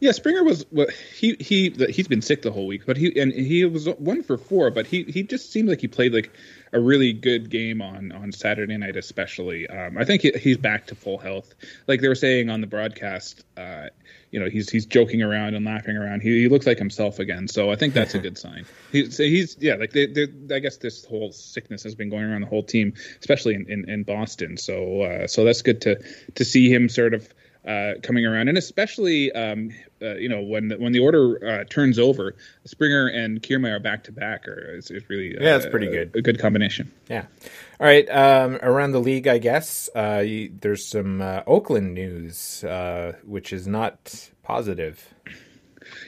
S2: Yeah, Springer was well, he he he's been sick the whole week, but he and he was one for four, but he he just seemed like he played like a really good game on on Saturday night, especially. Um, I think he, he's back to full health. Like they were saying on the broadcast, uh, you know he's he's joking around and laughing around. He, he looks like himself again. So I think that's a good sign. He's he's yeah like they, they, I guess this whole sickness has been going around the whole team, especially in, in, in Boston. So uh, so that's good to to see him sort of uh, coming around, and especially um, uh, you know when when the order uh, turns over, Springer and Kiermaier back to back are is, is really
S3: yeah, that's pretty good.
S2: A good combination.
S3: Yeah. All right. Um, around the league, I guess uh, you, there's some uh, Oakland news, uh, which is not positive.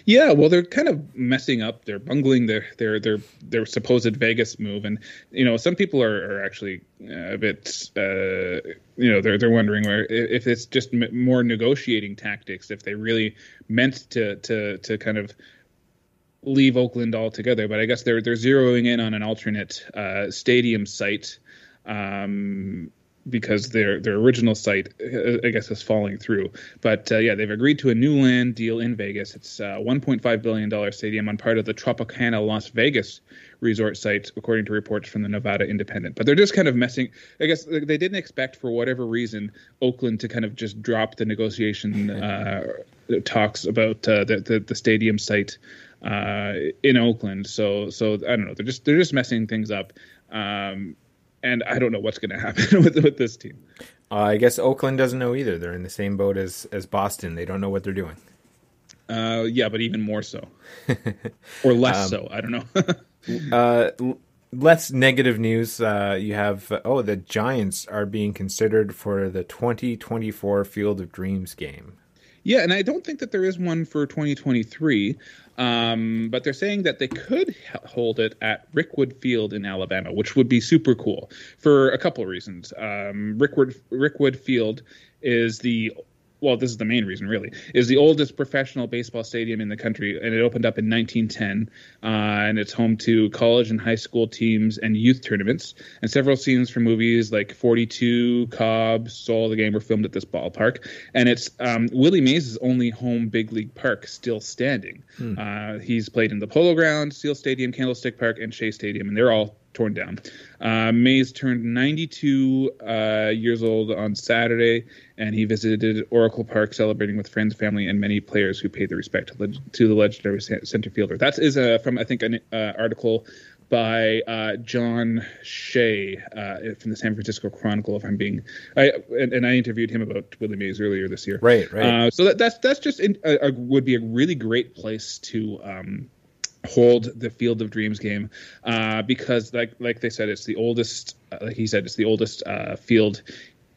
S2: Yeah, well, they're kind of messing up. They're bungling their their their their supposed Vegas move, and you know, some people are, are actually a bit, uh, you know, they're they're wondering where if it's just more negotiating tactics, if they really meant to to to kind of leave Oakland altogether. But I guess they're they're zeroing in on an alternate uh, stadium site. Um, because their their original site, uh, I guess, is falling through. But uh, yeah, they've agreed to a new land deal in Vegas. It's a 1.5 billion dollar stadium on part of the Tropicana Las Vegas resort site, according to reports from the Nevada Independent. But they're just kind of messing. I guess they didn't expect, for whatever reason, Oakland to kind of just drop the negotiation uh, talks about uh, the, the, the stadium site uh, in Oakland. So so I don't know. They're just they're just messing things up. Um, and I don't know what's going to happen with with this team.
S3: Uh, I guess Oakland doesn't know either. They're in the same boat as as Boston. They don't know what they're doing.
S2: Uh, yeah, but even more so, or less um, so. I don't
S3: know. uh, less negative news. Uh, you have oh, the Giants are being considered for the 2024 Field of Dreams game.
S2: Yeah, and I don't think that there is one for 2023. Um, but they're saying that they could hold it at Rickwood Field in Alabama, which would be super cool for a couple of reasons. Um, Rickwood Rickwood Field is the well, this is the main reason, really, is the oldest professional baseball stadium in the country, and it opened up in 1910, uh, and it's home to college and high school teams and youth tournaments, and several scenes from movies like 42, Cobb, Soul of the Game were filmed at this ballpark, and it's um, Willie Mays' only home big league park still standing. Hmm. Uh, he's played in the Polo Ground, Seal Stadium, Candlestick Park, and Shea Stadium, and they're all torn down. Uh, Mays turned 92 uh, years old on Saturday, and he visited Oracle Park, celebrating with friends, family, and many players who paid their respect to, the, to the legendary center fielder. That is uh, from I think an uh, article by uh, John Shea uh, from the San Francisco Chronicle. If I'm being, I and, and, I interviewed him about Willie Mays earlier this year.
S3: Right, right.
S2: Uh, so that, that's that's just in, would be a really great place to um, hold the Field of Dreams game uh, because, like like they said, it's the oldest. Uh, like he said, it's the oldest uh, field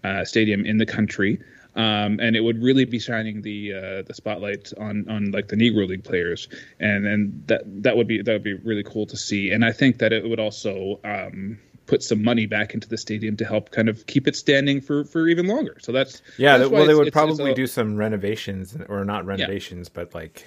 S2: uh, stadium in the country. Um, and it would really be shining the uh, the spotlight on on like the Negro League players, and and that that would be that would be really cool to see. And I think that it would also um, put some money back into the stadium to help kind of keep it standing for for even longer. So that's
S3: yeah.
S2: That's
S3: well, they would it's, probably it's a, do some renovations or not renovations, yeah. but like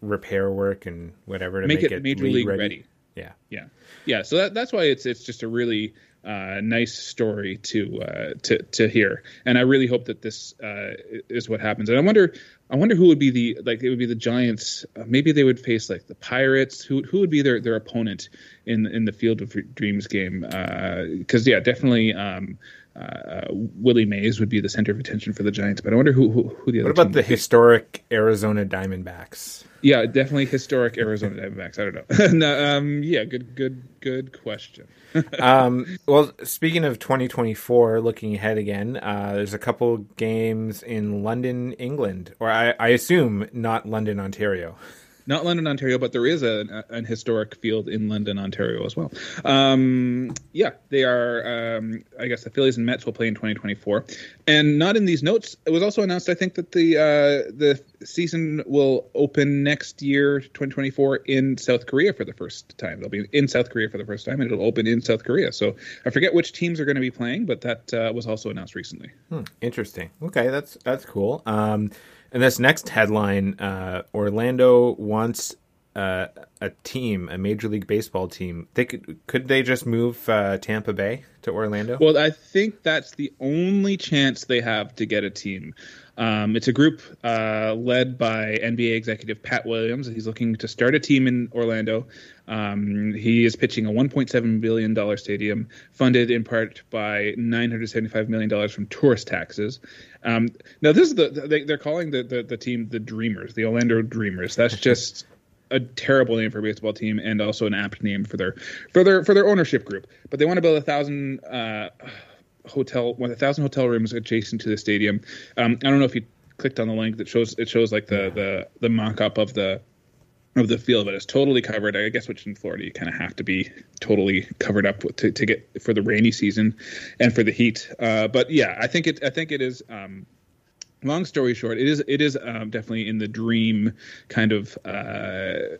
S3: repair work and whatever to make, make it, it, major league, league ready. ready.
S2: Yeah, yeah, yeah. So that, that's why it's it's just a really uh, nice story to uh, to to hear, and I really hope that this uh, is what happens. And I wonder, I wonder who would be the like it would be the Giants. Uh, maybe they would face like the Pirates. Who who would be their their opponent in in the Field of Dreams game? Because uh, yeah, definitely. Um, uh, Willie Mays would be the center of attention for the Giants, but I wonder who who, who the other.
S3: What about the historic Arizona Diamondbacks?
S2: Yeah, definitely historic Arizona Diamondbacks. I don't know. no, um, yeah, good, good, good question.
S3: um, well, speaking of 2024, looking ahead again, uh, there's a couple games in London, England, or I, I assume not London, Ontario
S2: not London, Ontario, but there is a, an historic field in London, Ontario as well. Um, yeah, they are. Um, I guess the Phillies and Mets will play in 2024, and not in these notes. It was also announced, I think, that the uh, the season will open next year, 2024, in South Korea for the first time. It'll be in South Korea for the first time, and it'll open in South Korea. So I forget which teams are going to be playing, but that uh, was also announced recently.
S3: Hmm, interesting. Okay, that's that's cool. Um, and this next headline uh, Orlando wants uh, a team, a Major League Baseball team, they could could they just move uh, Tampa Bay to Orlando?
S2: Well, I think that's the only chance they have to get a team. Um, it's a group uh, led by NBA executive Pat Williams. He's looking to start a team in Orlando. Um, he is pitching a 1.7 billion dollar stadium, funded in part by 975 million dollars from tourist taxes. Um, now, this is the they, are calling the, the the team the Dreamers, the Orlando Dreamers. That's just a terrible name for a baseball team and also an apt name for their for their for their ownership group. But they want to build a thousand. Uh, hotel, one thousand hotel rooms adjacent to the stadium. Um, I don't know if you clicked on the link that shows it shows like the the the mock up of the of the field, but it's totally covered. I guess which in Florida you kind of have to be totally covered up to, to get for the rainy season and for the heat. Uh, but yeah, I think it I think it is. Um, long story short, it is it is um, definitely in the dream kind of uh,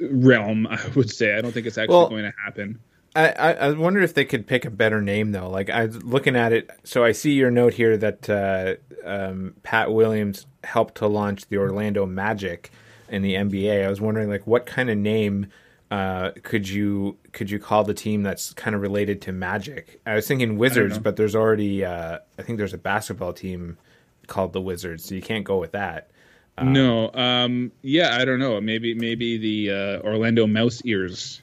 S2: realm. I would say I don't think it's actually well, going to happen.
S3: I, I wonder if they could pick a better name though. Like I was looking at it, so I see your note here that uh, um, Pat Williams helped to launch the Orlando Magic in the NBA. I was wondering like what kind of name uh, could you could you call the team that's kind of related to Magic? I was thinking Wizards, but there's already uh, I think there's a basketball team called the Wizards, so you can't go with that.
S2: Um, no, um, yeah, I don't know. Maybe maybe the uh, Orlando Mouse Ears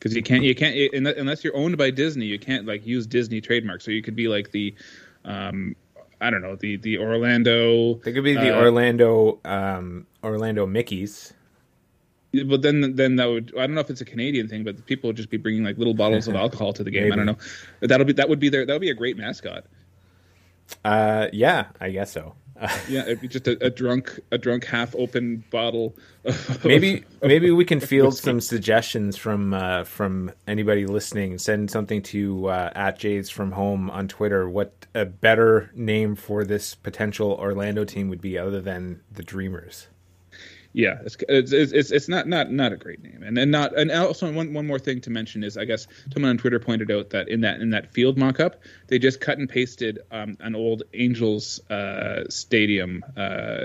S2: because you can't you can't unless you're owned by Disney, you can't like use Disney trademark. So you could be like the, um, I don't know, the the Orlando.
S3: They could be the uh, Orlando um, Orlando Mickeys.
S2: But then, then that would I don't know if it's a Canadian thing, but people would just be bringing like little bottles of alcohol to the game. I don't know. That'll be that would be their that would be a great mascot.
S3: Uh, yeah, I guess so.
S2: yeah, it'd be just a, a, drunk, a drunk half open bottle.
S3: Of, maybe, maybe we can field some suggestions from uh, from anybody listening. Send something to uh, at Jays from Home on Twitter. What a better name for this potential Orlando team would be, other than the Dreamers
S2: yeah, it's, it's it's it's not not not a great name, and and not and also one one more thing to mention is I guess someone on Twitter pointed out that in that in that field mock-up they just cut and pasted um, an old Angels uh, stadium uh,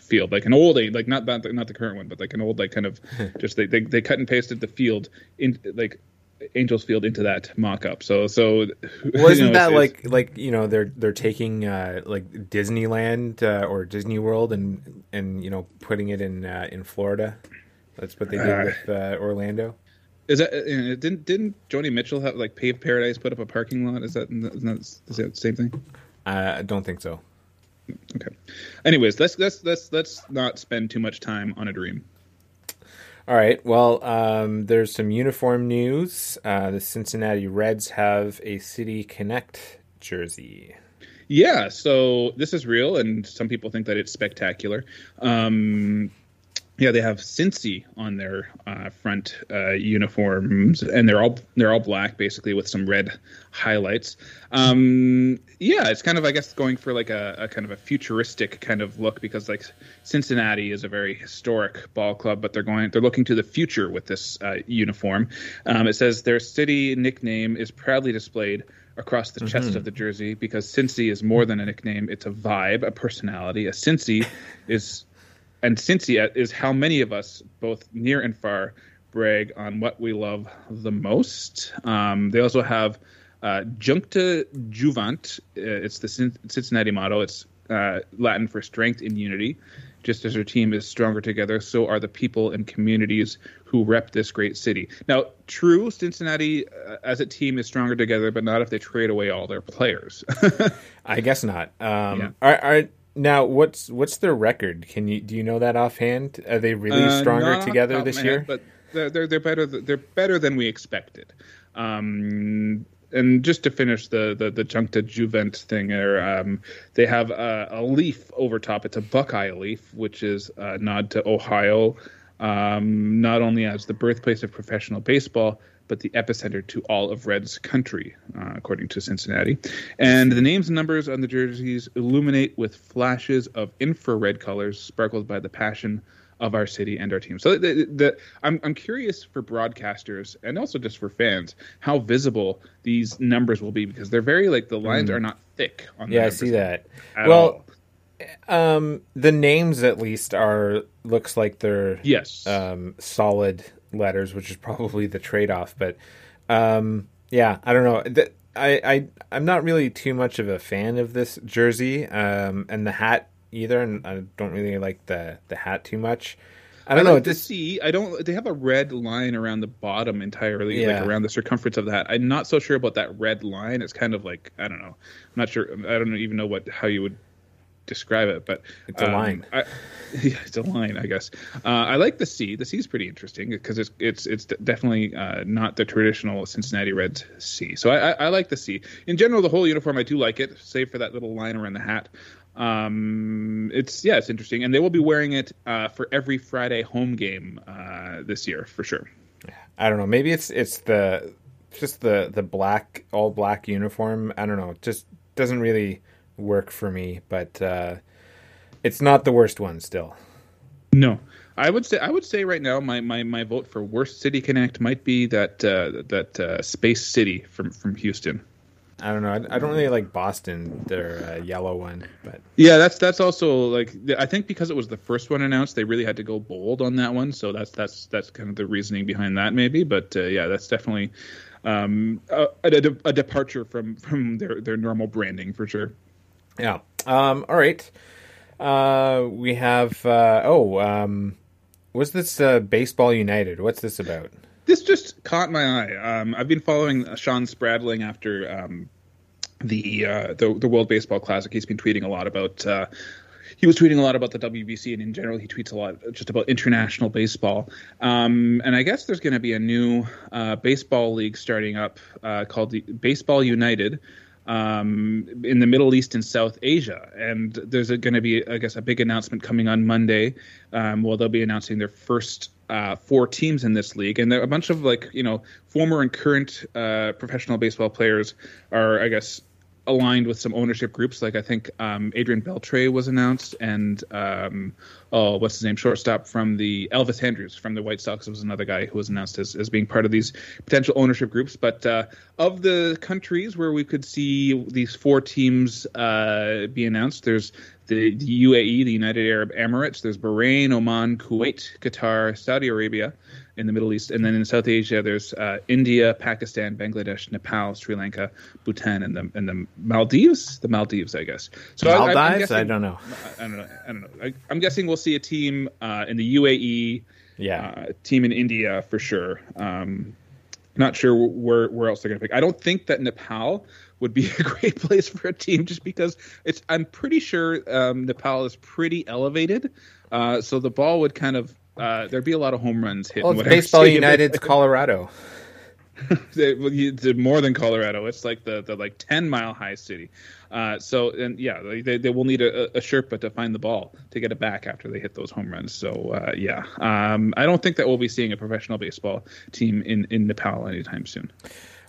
S2: field, like an old like not not the, not the current one, but like an old like kind of just they, they they cut and pasted the field in like Angels Field into that mock-up. So so
S3: wasn't you know, that like like you know they're they're taking uh, like Disneyland uh, or Disney World and and you know putting it in uh, in Florida. That's what they did uh, with uh, Orlando.
S2: Is that uh, didn't didn't Joni Mitchell have like Paved Paradise put up a parking lot? Is that is that, is that the same thing?
S3: I don't think so.
S2: Okay. Anyways, let's let's let's let's not spend too much time on a dream.
S3: All right. Well, um, there's some uniform news. Uh, the Cincinnati Reds have a City Connect jersey.
S2: Yeah, so this is real, and some people think that it's spectacular. Um, yeah, they have Cincy on their uh, front uh, uniforms, and they're all they're all black, basically with some red highlights. Um, yeah, it's kind of I guess going for like a, a, kind of a futuristic kind of look because like Cincinnati is a very historic ball club, but they're going they're looking to the future with this uh, uniform. Um, it says their city nickname is proudly displayed across the chest mm-hmm. of the jersey because Cincy is more than a nickname; it's a vibe, a personality. A Cincy is and Cincy is how many of us, both near and far, brag on what we love the most. Um, they also have uh, Juncta Juvant. Uh, it's the Cincinnati motto. It's uh, Latin for strength in unity. Just as our team is stronger together, so are the people and communities who rep this great city. Now, true, Cincinnati uh, as a team is stronger together, but not if they trade away all their players.
S3: I guess not. Um, yeah. are, are now, what's what's their record? Can you do you know that offhand? Are they really uh, stronger together this year?
S2: Head, but they're, they're, they're better. They're better than we expected. Um, and just to finish the the, the Juncta Juvant thing, there, um, they have a, a, leaf over top. It's a Buckeye leaf, which is a nod to Ohio, um, not only as the birthplace of professional baseball, but the epicenter to all of Reds country, uh, according to Cincinnati. And the names and numbers on the jerseys illuminate with flashes of infrared colors sparkled by the passion of our city and our team. So the, the, I'm, I'm curious for broadcasters and also just for fans how visible these numbers will be because they're very like the lines mm. are not thick
S3: on Yeah, I see that. Well, all. Um, the names at least are looks like they're
S2: Yes.
S3: um, solid letters, which is probably the trade off. But um, yeah, I don't know. I, I I'm not really too much of a fan of this jersey um, and the hat either, and I don't really like the the hat too much. I don't
S2: I
S3: know.
S2: like to
S3: Just
S2: see. I don't. They have a red line around the bottom entirely,
S3: Yeah.
S2: like around the circumference of that. I'm not so sure about that red line. It's kind of like I don't know. I'm not sure. I don't even know what how you would describe it, but
S3: It's a
S2: um,
S3: line.
S2: I, yeah, it's a line, I guess. Uh, I like the C. The C is pretty interesting because it's it's it's definitely uh, not the traditional Cincinnati Reds C. So I, I, I like the C. In general, the whole uniform I do like it, save for that little line around the hat. Um, it's yeah, it's interesting, and they will be wearing it uh, for every Friday home game uh, this year for sure.
S3: I don't know. Maybe it's it's the just the the black all black uniform. I don't know. It just doesn't really work for me. But uh, it's not the worst one still.
S2: No, I would say I would say right now my, my, my vote for worst city connect might be that uh, that uh, Space City from from Houston.
S3: I don't know. I, I don't really like Boston, their uh, yellow one, but
S2: Yeah, that's that's also like I think because it was the first one announced, they really had to go bold on that one. So that's that's that's kind of the reasoning behind that, maybe. But uh, yeah, that's definitely um, a, a, a departure from from their their normal branding for sure.
S3: Yeah. Um, all right. Uh, we have uh, oh, um, what's this? Uh, Baseball United. What's this about?
S2: this just caught my eye. Um, I've been following Sean Spradling after um, the, uh, the the World Baseball Classic. He's been tweeting a lot about. Uh, he was tweeting a lot about the WBC, and in general, he tweets a lot just about international baseball. Um, and I guess there's going to be a new uh, baseball league starting up uh, called the Baseball United um, in the Middle East and South Asia. And there's going to be, I guess, a big announcement coming on Monday. Um, well, they'll be announcing their first uh, four teams in this league, and a bunch of like you know former and current uh, professional baseball players are, I guess. Aligned with some ownership groups, like I think um, Adrian Beltre was announced, and um, oh, what's his name, shortstop from the Elvis Andrus from the White Sox was another guy who was announced as, as being part of these potential ownership groups. But uh, of the countries where we could see these four teams uh, be announced, there's the, the UAE, the United Arab Emirates, there's Bahrain, Oman, Kuwait, Qatar, Saudi Arabia in the Middle East, and then in South Asia, there's uh, India, Pakistan, Bangladesh, Nepal, Sri Lanka, Bhutan, and the and the Maldives. The Maldives, I guess. So I- I,
S3: Maldives?
S2: guessing-
S3: I don't know.
S2: I don't know. I don't know. I, I'm guessing we'll see a team uh, in the UAE,
S3: Yeah.
S2: uh, team in India for sure. Um, not sure where where else they're going to pick. I don't think that Nepal would be a great place for a team, just because it's. I'm pretty sure um, Nepal is pretty elevated, uh, so the ball would kind of. Uh, there'd be a lot of home runs hit.
S3: well, Baseball. United's Colorado.
S2: They- well, you- it's more than Colorado. It's like the, the like ten mile high city. Uh, so and yeah, they, they, they will need a, a Sherpa to find the ball to get it back after they hit those home runs. So uh, yeah, um, I don't think that we'll be seeing a professional baseball team in, in Nepal anytime soon.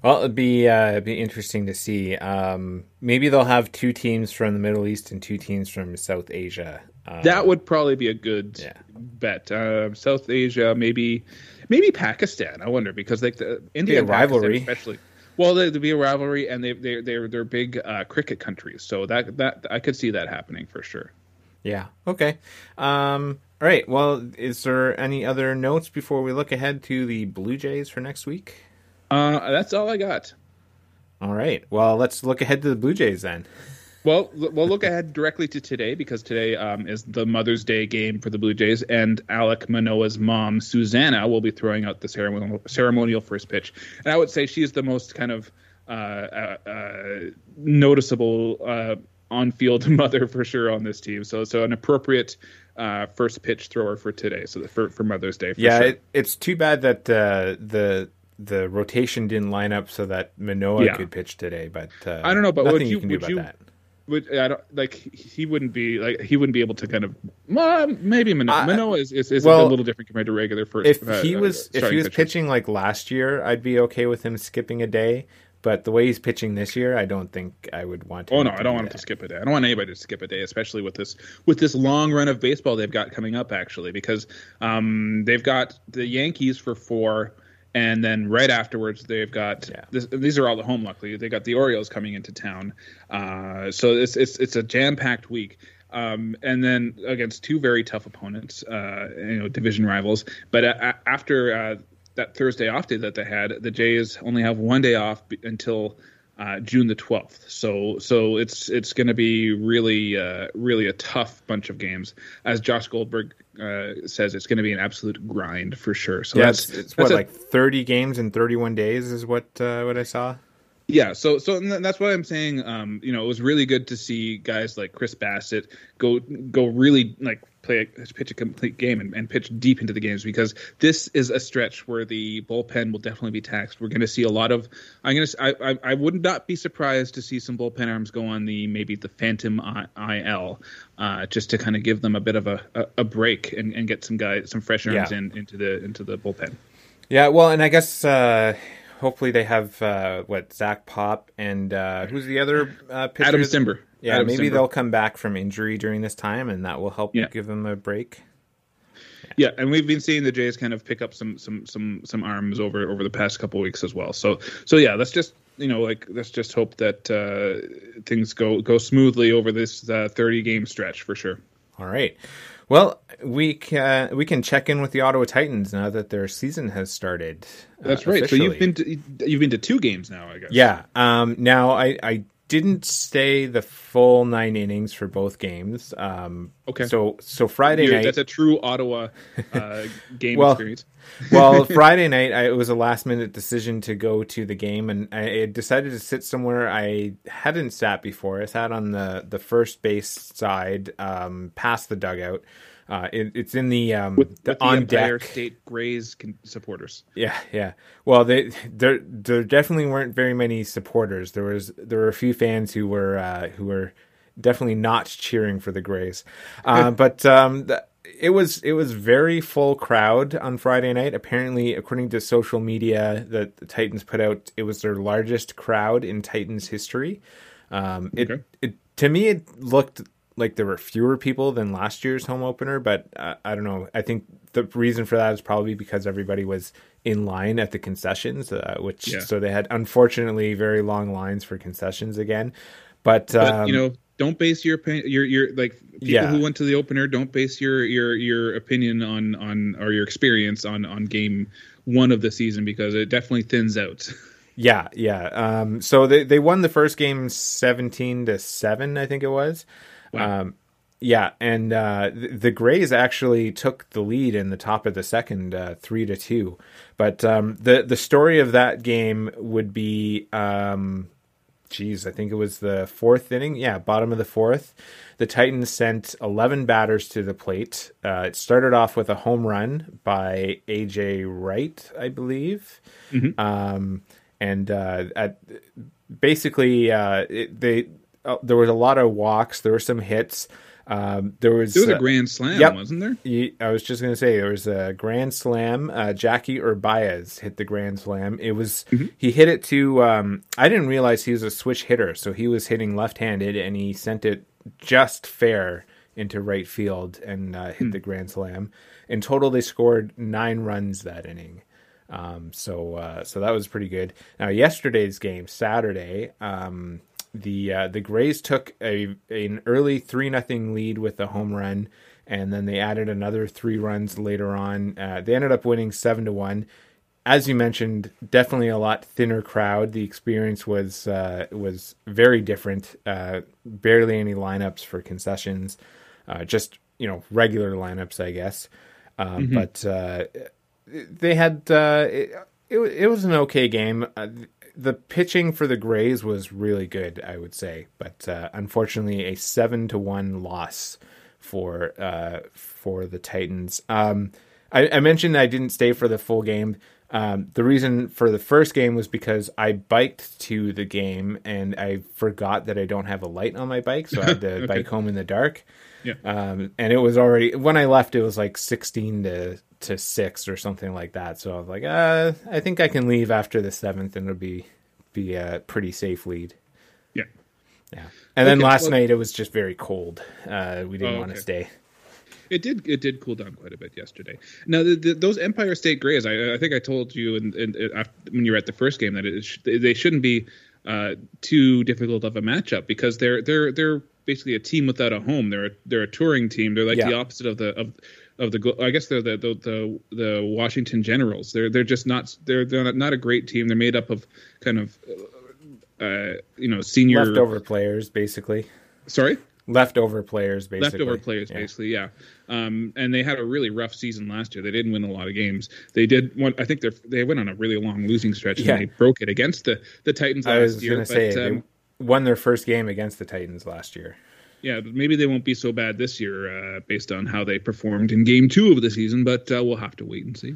S3: Well, it'd be uh, it'd be interesting to see. Um, maybe they'll have two teams from the Middle East and two teams from South Asia. Uh,
S2: That would probably be a good
S3: Yeah.
S2: bet. Uh, South Asia, maybe maybe Pakistan. I wonder because like the India and Pakistan
S3: rivalry.
S2: especially. Well, there- there'd be a rivalry, and they they they're they're big uh, cricket countries, so that that I could see that happening for sure.
S3: yeah. Okay. Um, all right. Well, is there any other notes before we look ahead to the Blue Jays for next week?
S2: Uh, that's all I got.
S3: All right. Well, let's look ahead to the Blue Jays then.
S2: Well, we'll look ahead directly to today because today um, is the Mother's Day game for the Blue Jays, and Alec Manoah's mom, Susanna, will be throwing out the ceremonial, ceremonial first pitch. And I would say she's the most kind of uh, uh, uh, noticeable uh, on-field mother for sure on this team. So, so an appropriate uh, first pitch thrower for today. So the, for for Mother's Day.
S3: Yeah,
S2: sure.
S3: it, it's too bad that uh, the the rotation didn't line up so that Manoah
S2: Yeah.
S3: could pitch today. But uh,
S2: I don't know, but
S3: nothing
S2: would
S3: you,
S2: you-
S3: can do about
S2: you-
S3: that.
S2: Would, I don't like he wouldn't be like he wouldn't be able to kind of well, maybe Manoah,
S3: I-
S2: Manoah is, is, is
S3: well,
S2: a little different compared to regular first.
S3: If
S2: uh,
S3: he
S2: uh,
S3: was if he was
S2: pitchers.
S3: pitching like last year, I'd be okay with him skipping a day. But the way he's pitching this year, I don't think I would want.
S2: To
S3: Oh
S2: no, I don't
S3: do
S2: want him to skip a day. I don't want anybody to skip a day, especially with this with this long run of baseball they've got coming up. Actually, because um, they've got the Yankees for four, and then right afterwards they've got
S3: Yeah.
S2: this, these are all the home. Luckily, they got the Orioles coming into town. Uh, so it's it's it's a jam packed week. Um, and then against two very tough opponents, uh, you know, division rivals. But uh, after uh, that Thursday off day that they had, the Jays only have one day off until uh, June the 12th. So so it's it's going to be really uh, really a tough bunch of games. As Josh Goldberg uh, says, it's going to be an absolute grind for sure. So
S3: yeah,
S2: that's,
S3: it's, it's
S2: that's
S3: what
S2: a-
S3: like 30 games in 31 days is what uh, what I saw.
S2: Yeah, so so that's why I'm saying, um, you know, it was really good to see guys like Chris Bassitt go go really like play a, pitch a complete game and, and pitch deep into the games because this is a stretch where the bullpen will definitely be taxed. We're going to see a lot of. I'm going to. I, I I would not be surprised to see some bullpen arms go on the maybe the Phantom IL, uh, just to kind of give them a bit of a, a, a break and, and get some guys some fresh arms
S3: Yeah.
S2: in into the into the bullpen.
S3: Yeah, well, and I guess uh, hopefully they have uh, what Zach Pop and uh, who's the other uh, pitcher?
S2: Adam Cimber.
S3: Yeah,
S2: Adam
S3: maybe
S2: Cimber.
S3: they'll come back from injury during this time, and that will help
S2: Yeah.
S3: give them a break.
S2: Yeah, and we've been seeing the Jays kind of pick up some some some some arms over over the past couple weeks as well. So so yeah, let's just you know like let's just hope that uh, things go go smoothly over this uh, 30 game stretch for sure.
S3: All right. Well, we can we can check in with the Ottawa Titans now that their season has started. uh,
S2: That's right. So you've been to, you've been to two games now, I guess.
S3: Yeah. Um, now I, I didn't stay the full nine innings for both games. Um,
S2: Okay.
S3: So so Friday night.
S2: that's a true Ottawa uh, game
S3: Well,
S2: experience.
S3: well, Friday night, I, it was a last minute decision to go to the game, and I decided to sit somewhere I hadn't sat before. I sat on the, the first base side, um, past the dugout. Uh, it, it's in the um,
S2: With,
S3: the
S2: with the
S3: on
S2: Empire
S3: deck.
S2: State Grays con- supporters.
S3: Yeah, yeah. Well, they there there definitely weren't very many supporters. There was there were a few fans who were uh, who were definitely not cheering for the Grays, uh, but um, the, it was it was very full crowd on Friday night. Apparently, according to social media that the Titans put out, it was their largest crowd in Titans history. Um, it, it to me it looked like there were fewer people than last year's home opener, but uh, I don't know. I think the reason for that is probably because everybody was in line at the concessions, uh, which
S2: Yeah.
S3: so they had unfortunately very long lines for concessions again. But,
S2: But
S3: um,
S2: you know, don't base your opinion. Your your like people
S3: Yeah.
S2: who went to the opener. Don't base your your your opinion on on or your experience on on game one of the season because it definitely thins out.
S3: Yeah, yeah. Um, so they they won the first game seventeen to seven, I think it was.
S2: Wow.
S3: Um, yeah, and uh, the, Grays actually took the lead in the top of the second, uh, three to two. But um, the the story of that game would be, um, geez, I think it was the fourth inning. Yeah, bottom of the fourth. The Titans sent eleven batters to the plate. Uh, it started off with a home run by AJ Wright, I believe. Um, and uh, at basically uh, it, they uh, there was a lot of walks. There were some hits. Um, there was
S2: There was a
S3: uh,
S2: grand slam,
S3: yep.
S2: wasn't there?
S3: Ye- I was just going to say there was a grand slam. Uh, Jackie Urbaez hit the grand slam. It was he hit it to. Um, I didn't realize he was a switch hitter, so he was hitting left-handed, and he sent it just fair into right field and uh, hit the grand slam. In total, they scored nine runs that inning. Um, so uh, so that was pretty good. Now yesterday's game, Saturday, um, the uh, the Grays took a an early three nothing lead with a home run, and then they added another three runs later on. Uh, they ended up winning seven to one. As you mentioned, definitely a lot thinner crowd. The experience was uh, was very different. Uh, barely any lineups for concessions, uh, just you know regular lineups, I guess. Um, But uh, they had uh, it, it. It was an okay game. The pitching for the Grays was really good, I would say, but uh, unfortunately, a seven to one loss for uh, for the Titans. Um, I, I mentioned I didn't stay for the full game. Um, the reason for the first game was because I biked to the game and I forgot that I don't have a light on my bike, so I had to bike home in the dark.
S2: Yeah.
S3: Um, and it was already when I left, it was like sixteen to to six or something like that. So I was like, uh, I think I can leave after the seventh, and it'll be be a pretty safe lead.
S2: Yeah.
S3: Yeah. And then last
S2: well-
S3: night it was just very cold. Uh, we didn't
S2: Oh,
S3: want to
S2: okay.
S3: stay.
S2: It did. It did cool down quite a bit yesterday. Now, the, the, those Empire State Grays, I, I think I told you in, in, in, after, when you were at the first game that it sh- they shouldn't be uh, too difficult of a matchup because they're they're they're basically a team without a home. They're a, they're a touring team. They're like
S3: Yeah.
S2: the opposite of the of of the I guess they're the the the, the Washington Generals. They're they're just not they're they're not a great team. They're made up of kind of uh, you know senior
S3: Leftover players, basically.
S2: Sorry,
S3: Leftover players, basically.
S2: leftover players
S3: Yeah.
S2: basically. Yeah, um, and they had a really rough season last year. They didn't win a lot of games. They did. One, I think they they went on a really long losing stretch
S3: Yeah.
S2: and they broke it against the the Titans last
S3: I was
S2: year.
S3: going to say
S2: but, um,
S3: they won their first game against the Titans last year.
S2: yeah, maybe they won't be so bad this year uh, based on how they performed in Game Two of the season. But uh, we'll have to wait and see.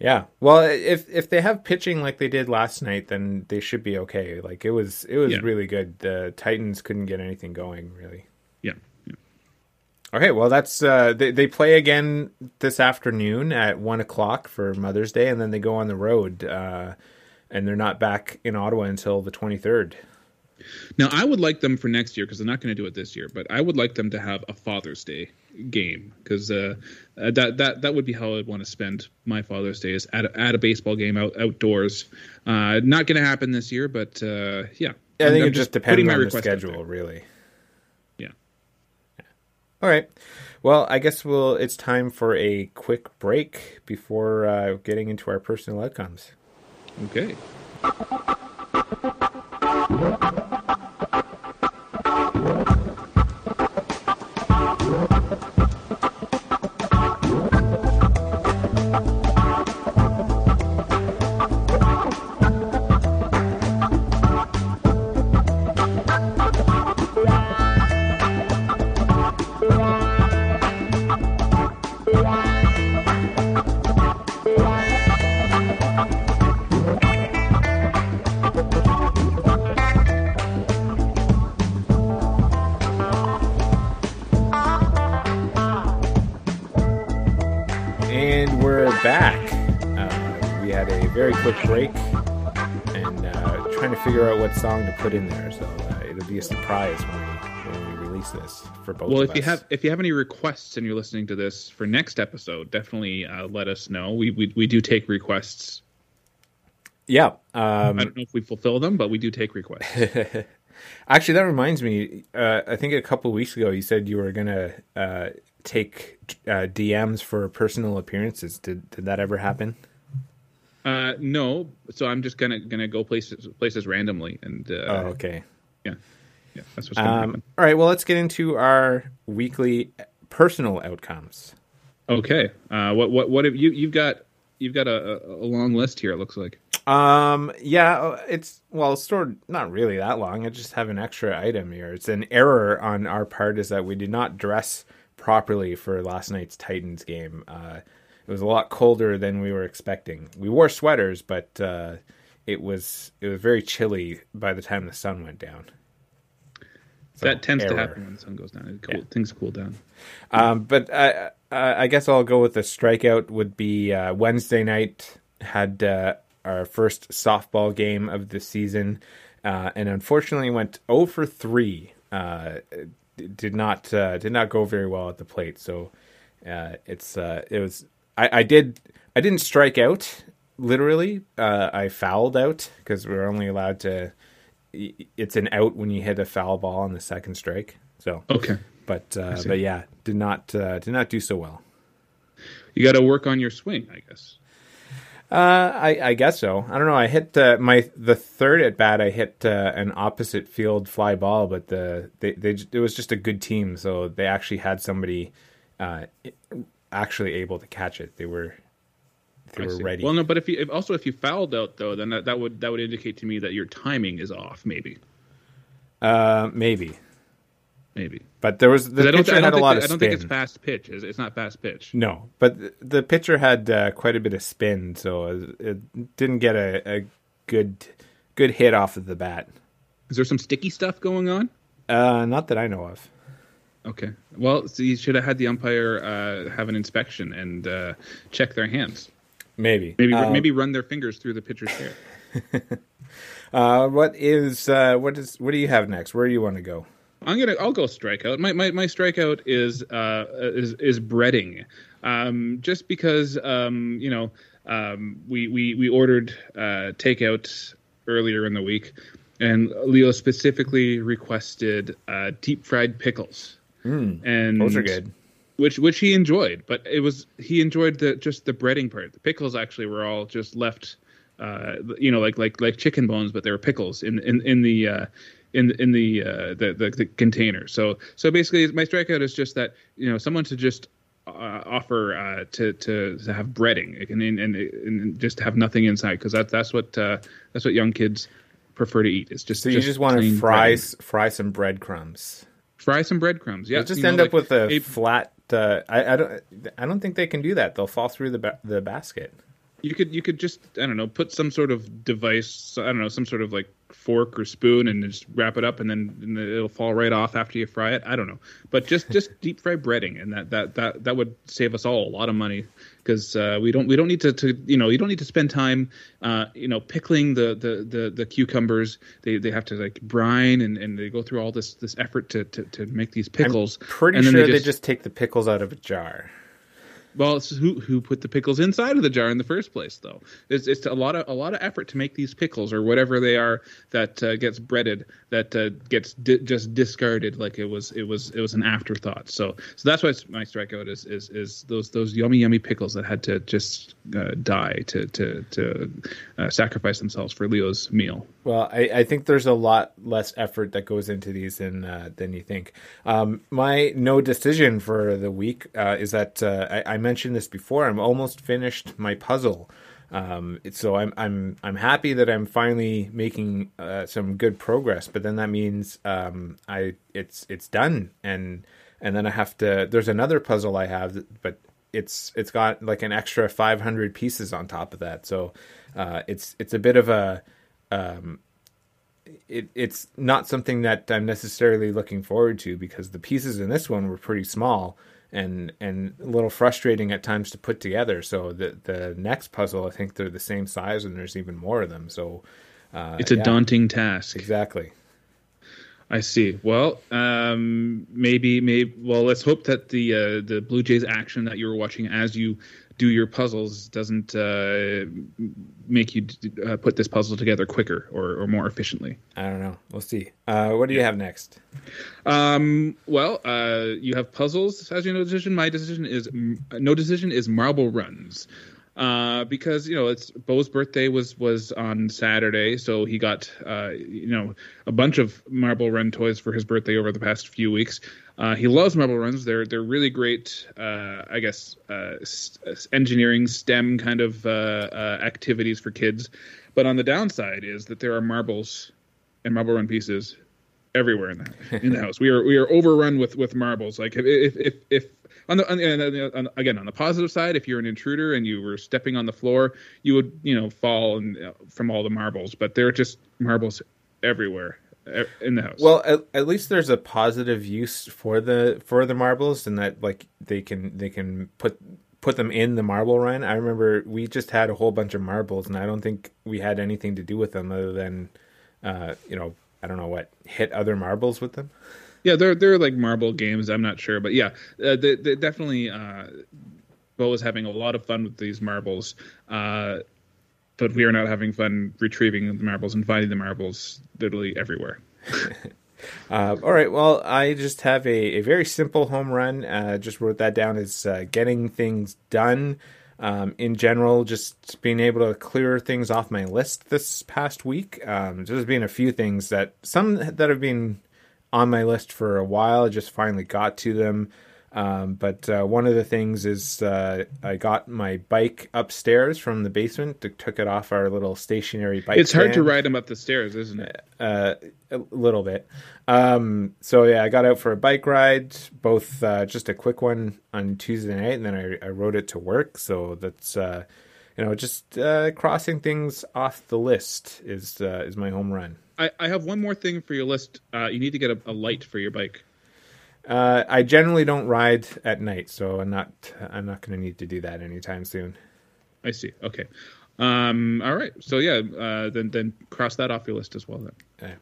S3: Yeah. Well, if if they have pitching like they did last night, then they should be okay. Like it was it was
S2: Yeah.
S3: really good. The Titans couldn't get anything going really. Okay, well that's uh, they they play again this afternoon at one o'clock for Mother's Day, and then they go on the road, uh, and they're not back in Ottawa until the twenty third.
S2: Now, I would like them for next year because they're not going to do it this year. But I would like them to have a Father's Day game because uh, uh, that that that would be how I'd want to spend my Father's Day is at a, at a baseball game out outdoors. Uh, not going to happen this year, but uh, yeah.
S3: I think
S2: I'm
S3: it just depends on the schedule, really. All right. Well, I guess we'll. It's time for a quick break before uh, getting into our personal outcomes.
S2: Okay.
S3: Very quick break and uh, trying to figure out what song to put in there. So uh, it'll be a surprise when we, when we release this for both
S2: Well,
S3: of
S2: if you have if you have any requests and you're listening to this for next episode, definitely uh, let us know. We, we we do take requests.
S3: Yeah. Um,
S2: I don't know if we fulfill them, but we do take requests.
S3: Actually, that reminds me. Uh, I think a couple of weeks ago you said you were gonna uh, take uh, DMs for personal appearances. Did did that ever happen?
S2: Uh, no, so I'm just gonna gonna go places places randomly, and uh,
S3: oh, okay.
S2: yeah, yeah, that's what's gonna
S3: Um,
S2: happen.
S3: all right. Well, let's get into our weekly personal outcomes.
S2: Okay, uh, what what what have you you've got you've got a, a long list here. It looks like.
S3: Um, yeah, uh, it's well, it's sort not really that long. I just have an extra item here. It's an error on our part is that we did not dress properly for last night's Titans game. Uh, it was a lot colder than we were expecting. We wore sweaters, but uh, it was it was very chilly by the time the sun went down. So,
S2: that tends to happen when the sun goes down. Cool, Things cool down.
S3: Um, but I, I I guess I'll go with the strikeout. Would be uh, Wednesday night. Had uh, our first softball game of the season, uh, and unfortunately went 0 for three. Uh, did not uh, did not go very well at the plate. So uh, it's uh, it was I, I did I didn't strike out literally. Uh, I fouled out because we're only allowed to. It's an out when you hit a foul ball on the second strike. So
S2: Okay,
S3: but uh, but yeah, did not uh, did not do so well.
S2: you got to work on your swing, I guess.
S3: Uh, I, I guess so. I don't know. I hit uh, my the third at bat. I hit uh, an opposite field fly ball, but the they, they it was just a good team, so they actually had somebody uh, actually able to catch it. They were they
S2: I
S3: were
S2: see.
S3: ready.
S2: Well, no, but if you if, also if you fouled out though, then that, that would that would indicate to me that your timing is off. Maybe,
S3: uh, maybe,
S2: maybe.
S3: but there was the pitcher had a lot
S2: that-
S3: of
S2: I don't think it's fast pitch. It's, it's not fast pitch.
S3: No, but the, the pitcher had uh, quite a bit of spin, so it, it didn't get a, a good good hit off of the bat.
S2: Is there some sticky stuff going on?
S3: Uh, not that I know of.
S2: Okay. Well, so you should have had the umpire uh, have an inspection and uh, check their hands.
S3: Maybe.
S2: Maybe
S3: Um,
S2: maybe run their fingers through the pitcher's hair.
S3: Uh, what is uh, what is what do you have next? Where do you want to go?
S2: I'm gonna. I'll go strikeout. My my, my strikeout is uh is is breading, um, just because um you know um we we we ordered uh takeout earlier in the week, and Leo specifically requested uh, deep fried pickles. And
S3: Hmm. Those are good.
S2: which which he enjoyed but it was he enjoyed the just the breading part the pickles actually were all just left uh you know like like like chicken bones but they were pickles in in in the uh in in the uh the, the the container so so basically my strikeout is just that you know someone to just uh, offer uh, to, to to have breading and and, and, and just have nothing inside because that's that's what uh, that's what young kids prefer to eat. It's just
S3: So you just want to fry
S2: breading.
S3: fry some breadcrumbs.
S2: Fry some breadcrumbs. Yeah,
S3: You'll just
S2: you know,
S3: end
S2: like
S3: up with a,
S2: a-
S3: flat. Uh, I, I don't. I don't think they can do that. They'll fall through the ba- the basket.
S2: You could you could just I don't know put some sort of device I don't know some sort of like fork or spoon and just wrap it up and then and it'll fall right off after you fry it. I don't know. But just just deep fry breading and that that that that would save us all a lot of money because uh, we don't we don't need to, to you know you don't need to spend time uh, you know pickling the, the, the, the cucumbers. They they have to like brine and, and they go through all this this effort to, to, to make these pickles.
S3: Pretty
S2: and then
S3: sure they just, take the pickles out of a jar.
S2: Well, who who put the pickles inside of the jar in the first place, though? It's it's a lot of a lot of effort to make these pickles or whatever they are that uh, gets breaded that uh, gets di- just discarded like it was it was it was an afterthought. So so that's why my strikeout is is is those those yummy yummy pickles that had to just uh, die to to to uh, sacrifice themselves for Leo's meal.
S3: Well, I, I think there's a lot less effort that goes into these than uh, than you think. Um, my no decision for the week uh, is that uh, I, I mentioned this before. I'm almost finished my puzzle, um, so I'm I'm I'm happy that I'm finally making uh, some good progress. But then that means um, I it's it's done, and and then I have to. There's another puzzle I have, but it's it's got like an extra 500 pieces on top of that. So uh, it's it's a bit of a um, it, it's not something that I'm necessarily looking forward to because the pieces in this one were pretty small and and a little frustrating at times to put together. So the the next puzzle, I think they're the same size and there's even more of them. So uh,
S2: It's a
S3: yeah,
S2: daunting task.
S3: Exactly.
S2: I see. Well, um, maybe, maybe. Well, let's hope that the uh, the Blue Jays action that you were watching as you do your puzzles doesn't uh, make you d- uh, put this puzzle together quicker or, or more efficiently.
S3: I don't know. We'll see. Uh, what do you have next?
S2: Um, well, uh, you have puzzles as your no decision. My decision is no decision is marble runs. Uh, because you know it's Bo's birthday was was on Saturday, so he got uh, you know a bunch of marble run toys for his birthday over the past few weeks. Uh, he loves marble runs. They're they're really great. Uh, I guess uh, s- s- engineering STEM kind of uh, uh, activities for kids. But on the downside is that there are marbles and marble run pieces everywhere in the in the house. We are we are overrun with with marbles. Like if if if, if on the, on the on, again on the positive side, if you're an intruder and you were stepping on the floor, you would you know fall and, uh, from all the marbles. But there are just marbles everywhere uh, in the house.
S3: Well, at, at least there's a positive use for the for the marbles, and that like they can they can put put them in the marble run. I remember we just had a whole bunch of marbles, and I don't think we had anything to do with them other than, uh, you know, I don't know what hit other marbles with them.
S2: yeah, they're they're like marble games. I'm not sure, but yeah, uh, they, they definitely. Uh, Bo was having a lot of fun with these marbles. Uh, but we are not having fun retrieving the marbles and finding the marbles literally everywhere.
S3: Uh, all right. Well, I just have a, a very simple home run. Uh, just wrote that down as uh, getting things done. Um, in general, just being able to clear things off my list this past week. Um, there's been a few things that some that have been on my list for a while. I just finally got to them. Um, but uh, one of the things is uh, I got my bike upstairs from the basement. To, took it off our little stationary bike.
S2: It's hard to ride them up the stairs, isn't it?
S3: uh, a little bit. Um, so yeah, I got out for a bike ride, both uh, just a quick one on Tuesday night, and then I, I rode it to work. So that's uh, you know just uh, crossing things off the list is uh, is my home run.
S2: I, I have one more thing for your list. Uh, you need to get a, a light for your bike.
S3: Uh, I generally don't ride at night, so I'm not I'm not going to need to do that anytime soon.
S2: I see. Okay. Um, all right. So yeah, uh, then then cross that off your list as well. Then.
S3: Yeah.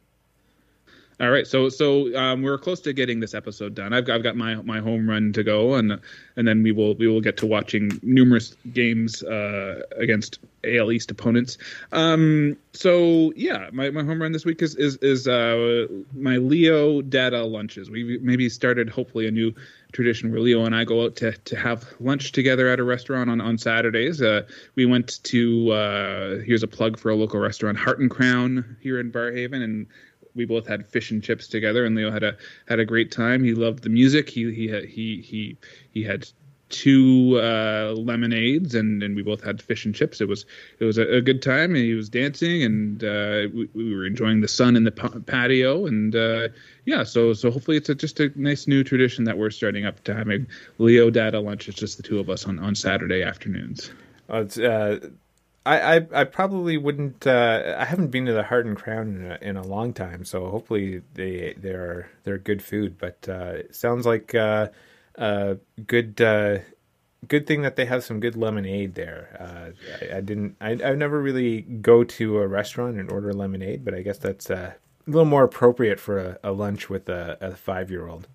S2: All right, so so um, we're close to getting this episode done. I've got, I've got my my home run to go, and and then we will we will get to watching numerous games uh, against AL East opponents. Um, so yeah, my, my home run this week is is is uh, my Leo Data lunches. We maybe started hopefully a new tradition where Leo and I go out to, to have lunch together at a restaurant on, on Saturdays. Uh, we went to, uh, here's a plug for a local restaurant, Heart and Crown here in Barrhaven, and we both had fish and chips together, and Leo had a had a great time. He loved the music. He he he he he had two uh, lemonades, and, and we both had fish and chips. It was it was a, a good time. And he was dancing, and uh, we, we, were enjoying the sun in the patio. And uh, yeah, so so hopefully it's a, just a nice new tradition that we're starting up to having Leo Data lunch. It's just the two of us on on Saturday afternoons.
S3: Uh, I, I, I probably wouldn't. Uh, I haven't been to the Heart and Crown in a, in a long time, so hopefully they they're they're good food. But uh, it sounds like uh, a good uh, good thing that they have some good lemonade there. Uh, I, I, didn't. I I never really go to a restaurant and order lemonade, but I guess that's uh, a little more appropriate for a, a lunch with a, a five year old.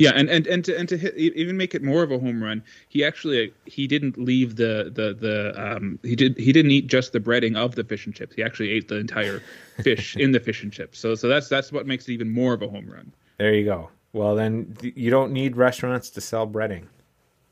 S2: Yeah, and and and to and to hit, even make it more of a home run, he actually he didn't leave the the the um he did he didn't eat just the breading of the fish and chips. He actually ate the entire fish in the fish and chips. So so that's that's what makes it even more of a home run.
S3: There you go. Well, then you don't need restaurants to sell breading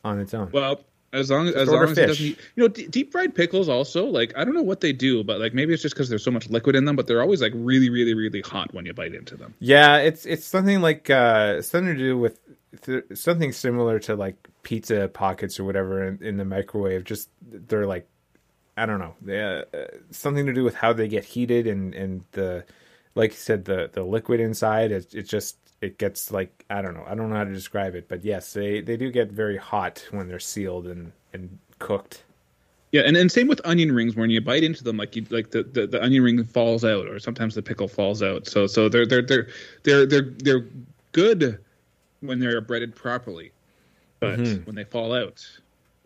S3: on its own.
S2: Well, as long as as long as it doesn't, eat, you know, d- deep fried pickles also like I don't know what they do, but like maybe it's just because there's so much liquid in them, but they're always like really, really, really hot when you bite into them.
S3: Yeah, it's it's something like uh, something to do with th- something similar to like pizza pockets or whatever in, in the microwave. Just they're like I don't know, they, uh, something to do with how they get heated and and the like you said the the liquid inside. It, it just it gets like I don't know. I don't know how to describe it, but yes, they they do get very hot when they're sealed and and cooked.
S2: Yeah, and, and same with onion rings. When you bite into them, like you like the, the, the onion ring falls out, or sometimes the pickle falls out. So so they're they're they're they're they're they're good when they're breaded properly, but mm-hmm. when they fall out,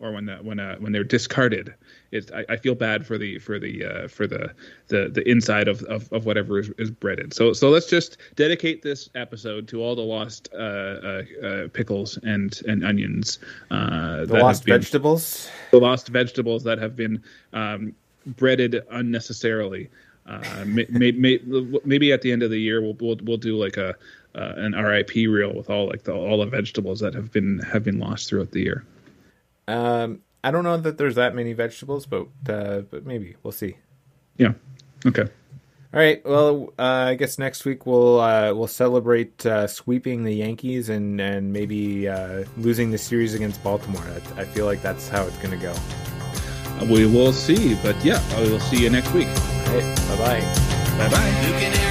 S2: or when the, when uh, when they're discarded, it I, I, feel bad for the for the uh, for the, the the inside of, of, of whatever is, is, breaded. So so let's just dedicate this episode to all the lost uh, uh, uh pickles and and onions.
S3: Uh, the lost been, vegetables.
S2: The lost vegetables that have been um, breaded unnecessarily. May, may, may, maybe at the end of the year we'll we'll, we'll do like a an RIP reel with all like the, all the vegetables that have been have been lost throughout the year.
S3: Um, I don't know that there's that many vegetables, but uh, but maybe we'll see.
S2: Yeah. Okay.
S3: All right. Well, uh, I guess next week we'll uh, we'll celebrate uh, sweeping the Yankees and and maybe uh, losing the series against Baltimore. I, I feel like that's how it's going to go.
S2: We will see, but yeah, we will see you next week.
S3: All right. Bye bye.
S2: Bye bye.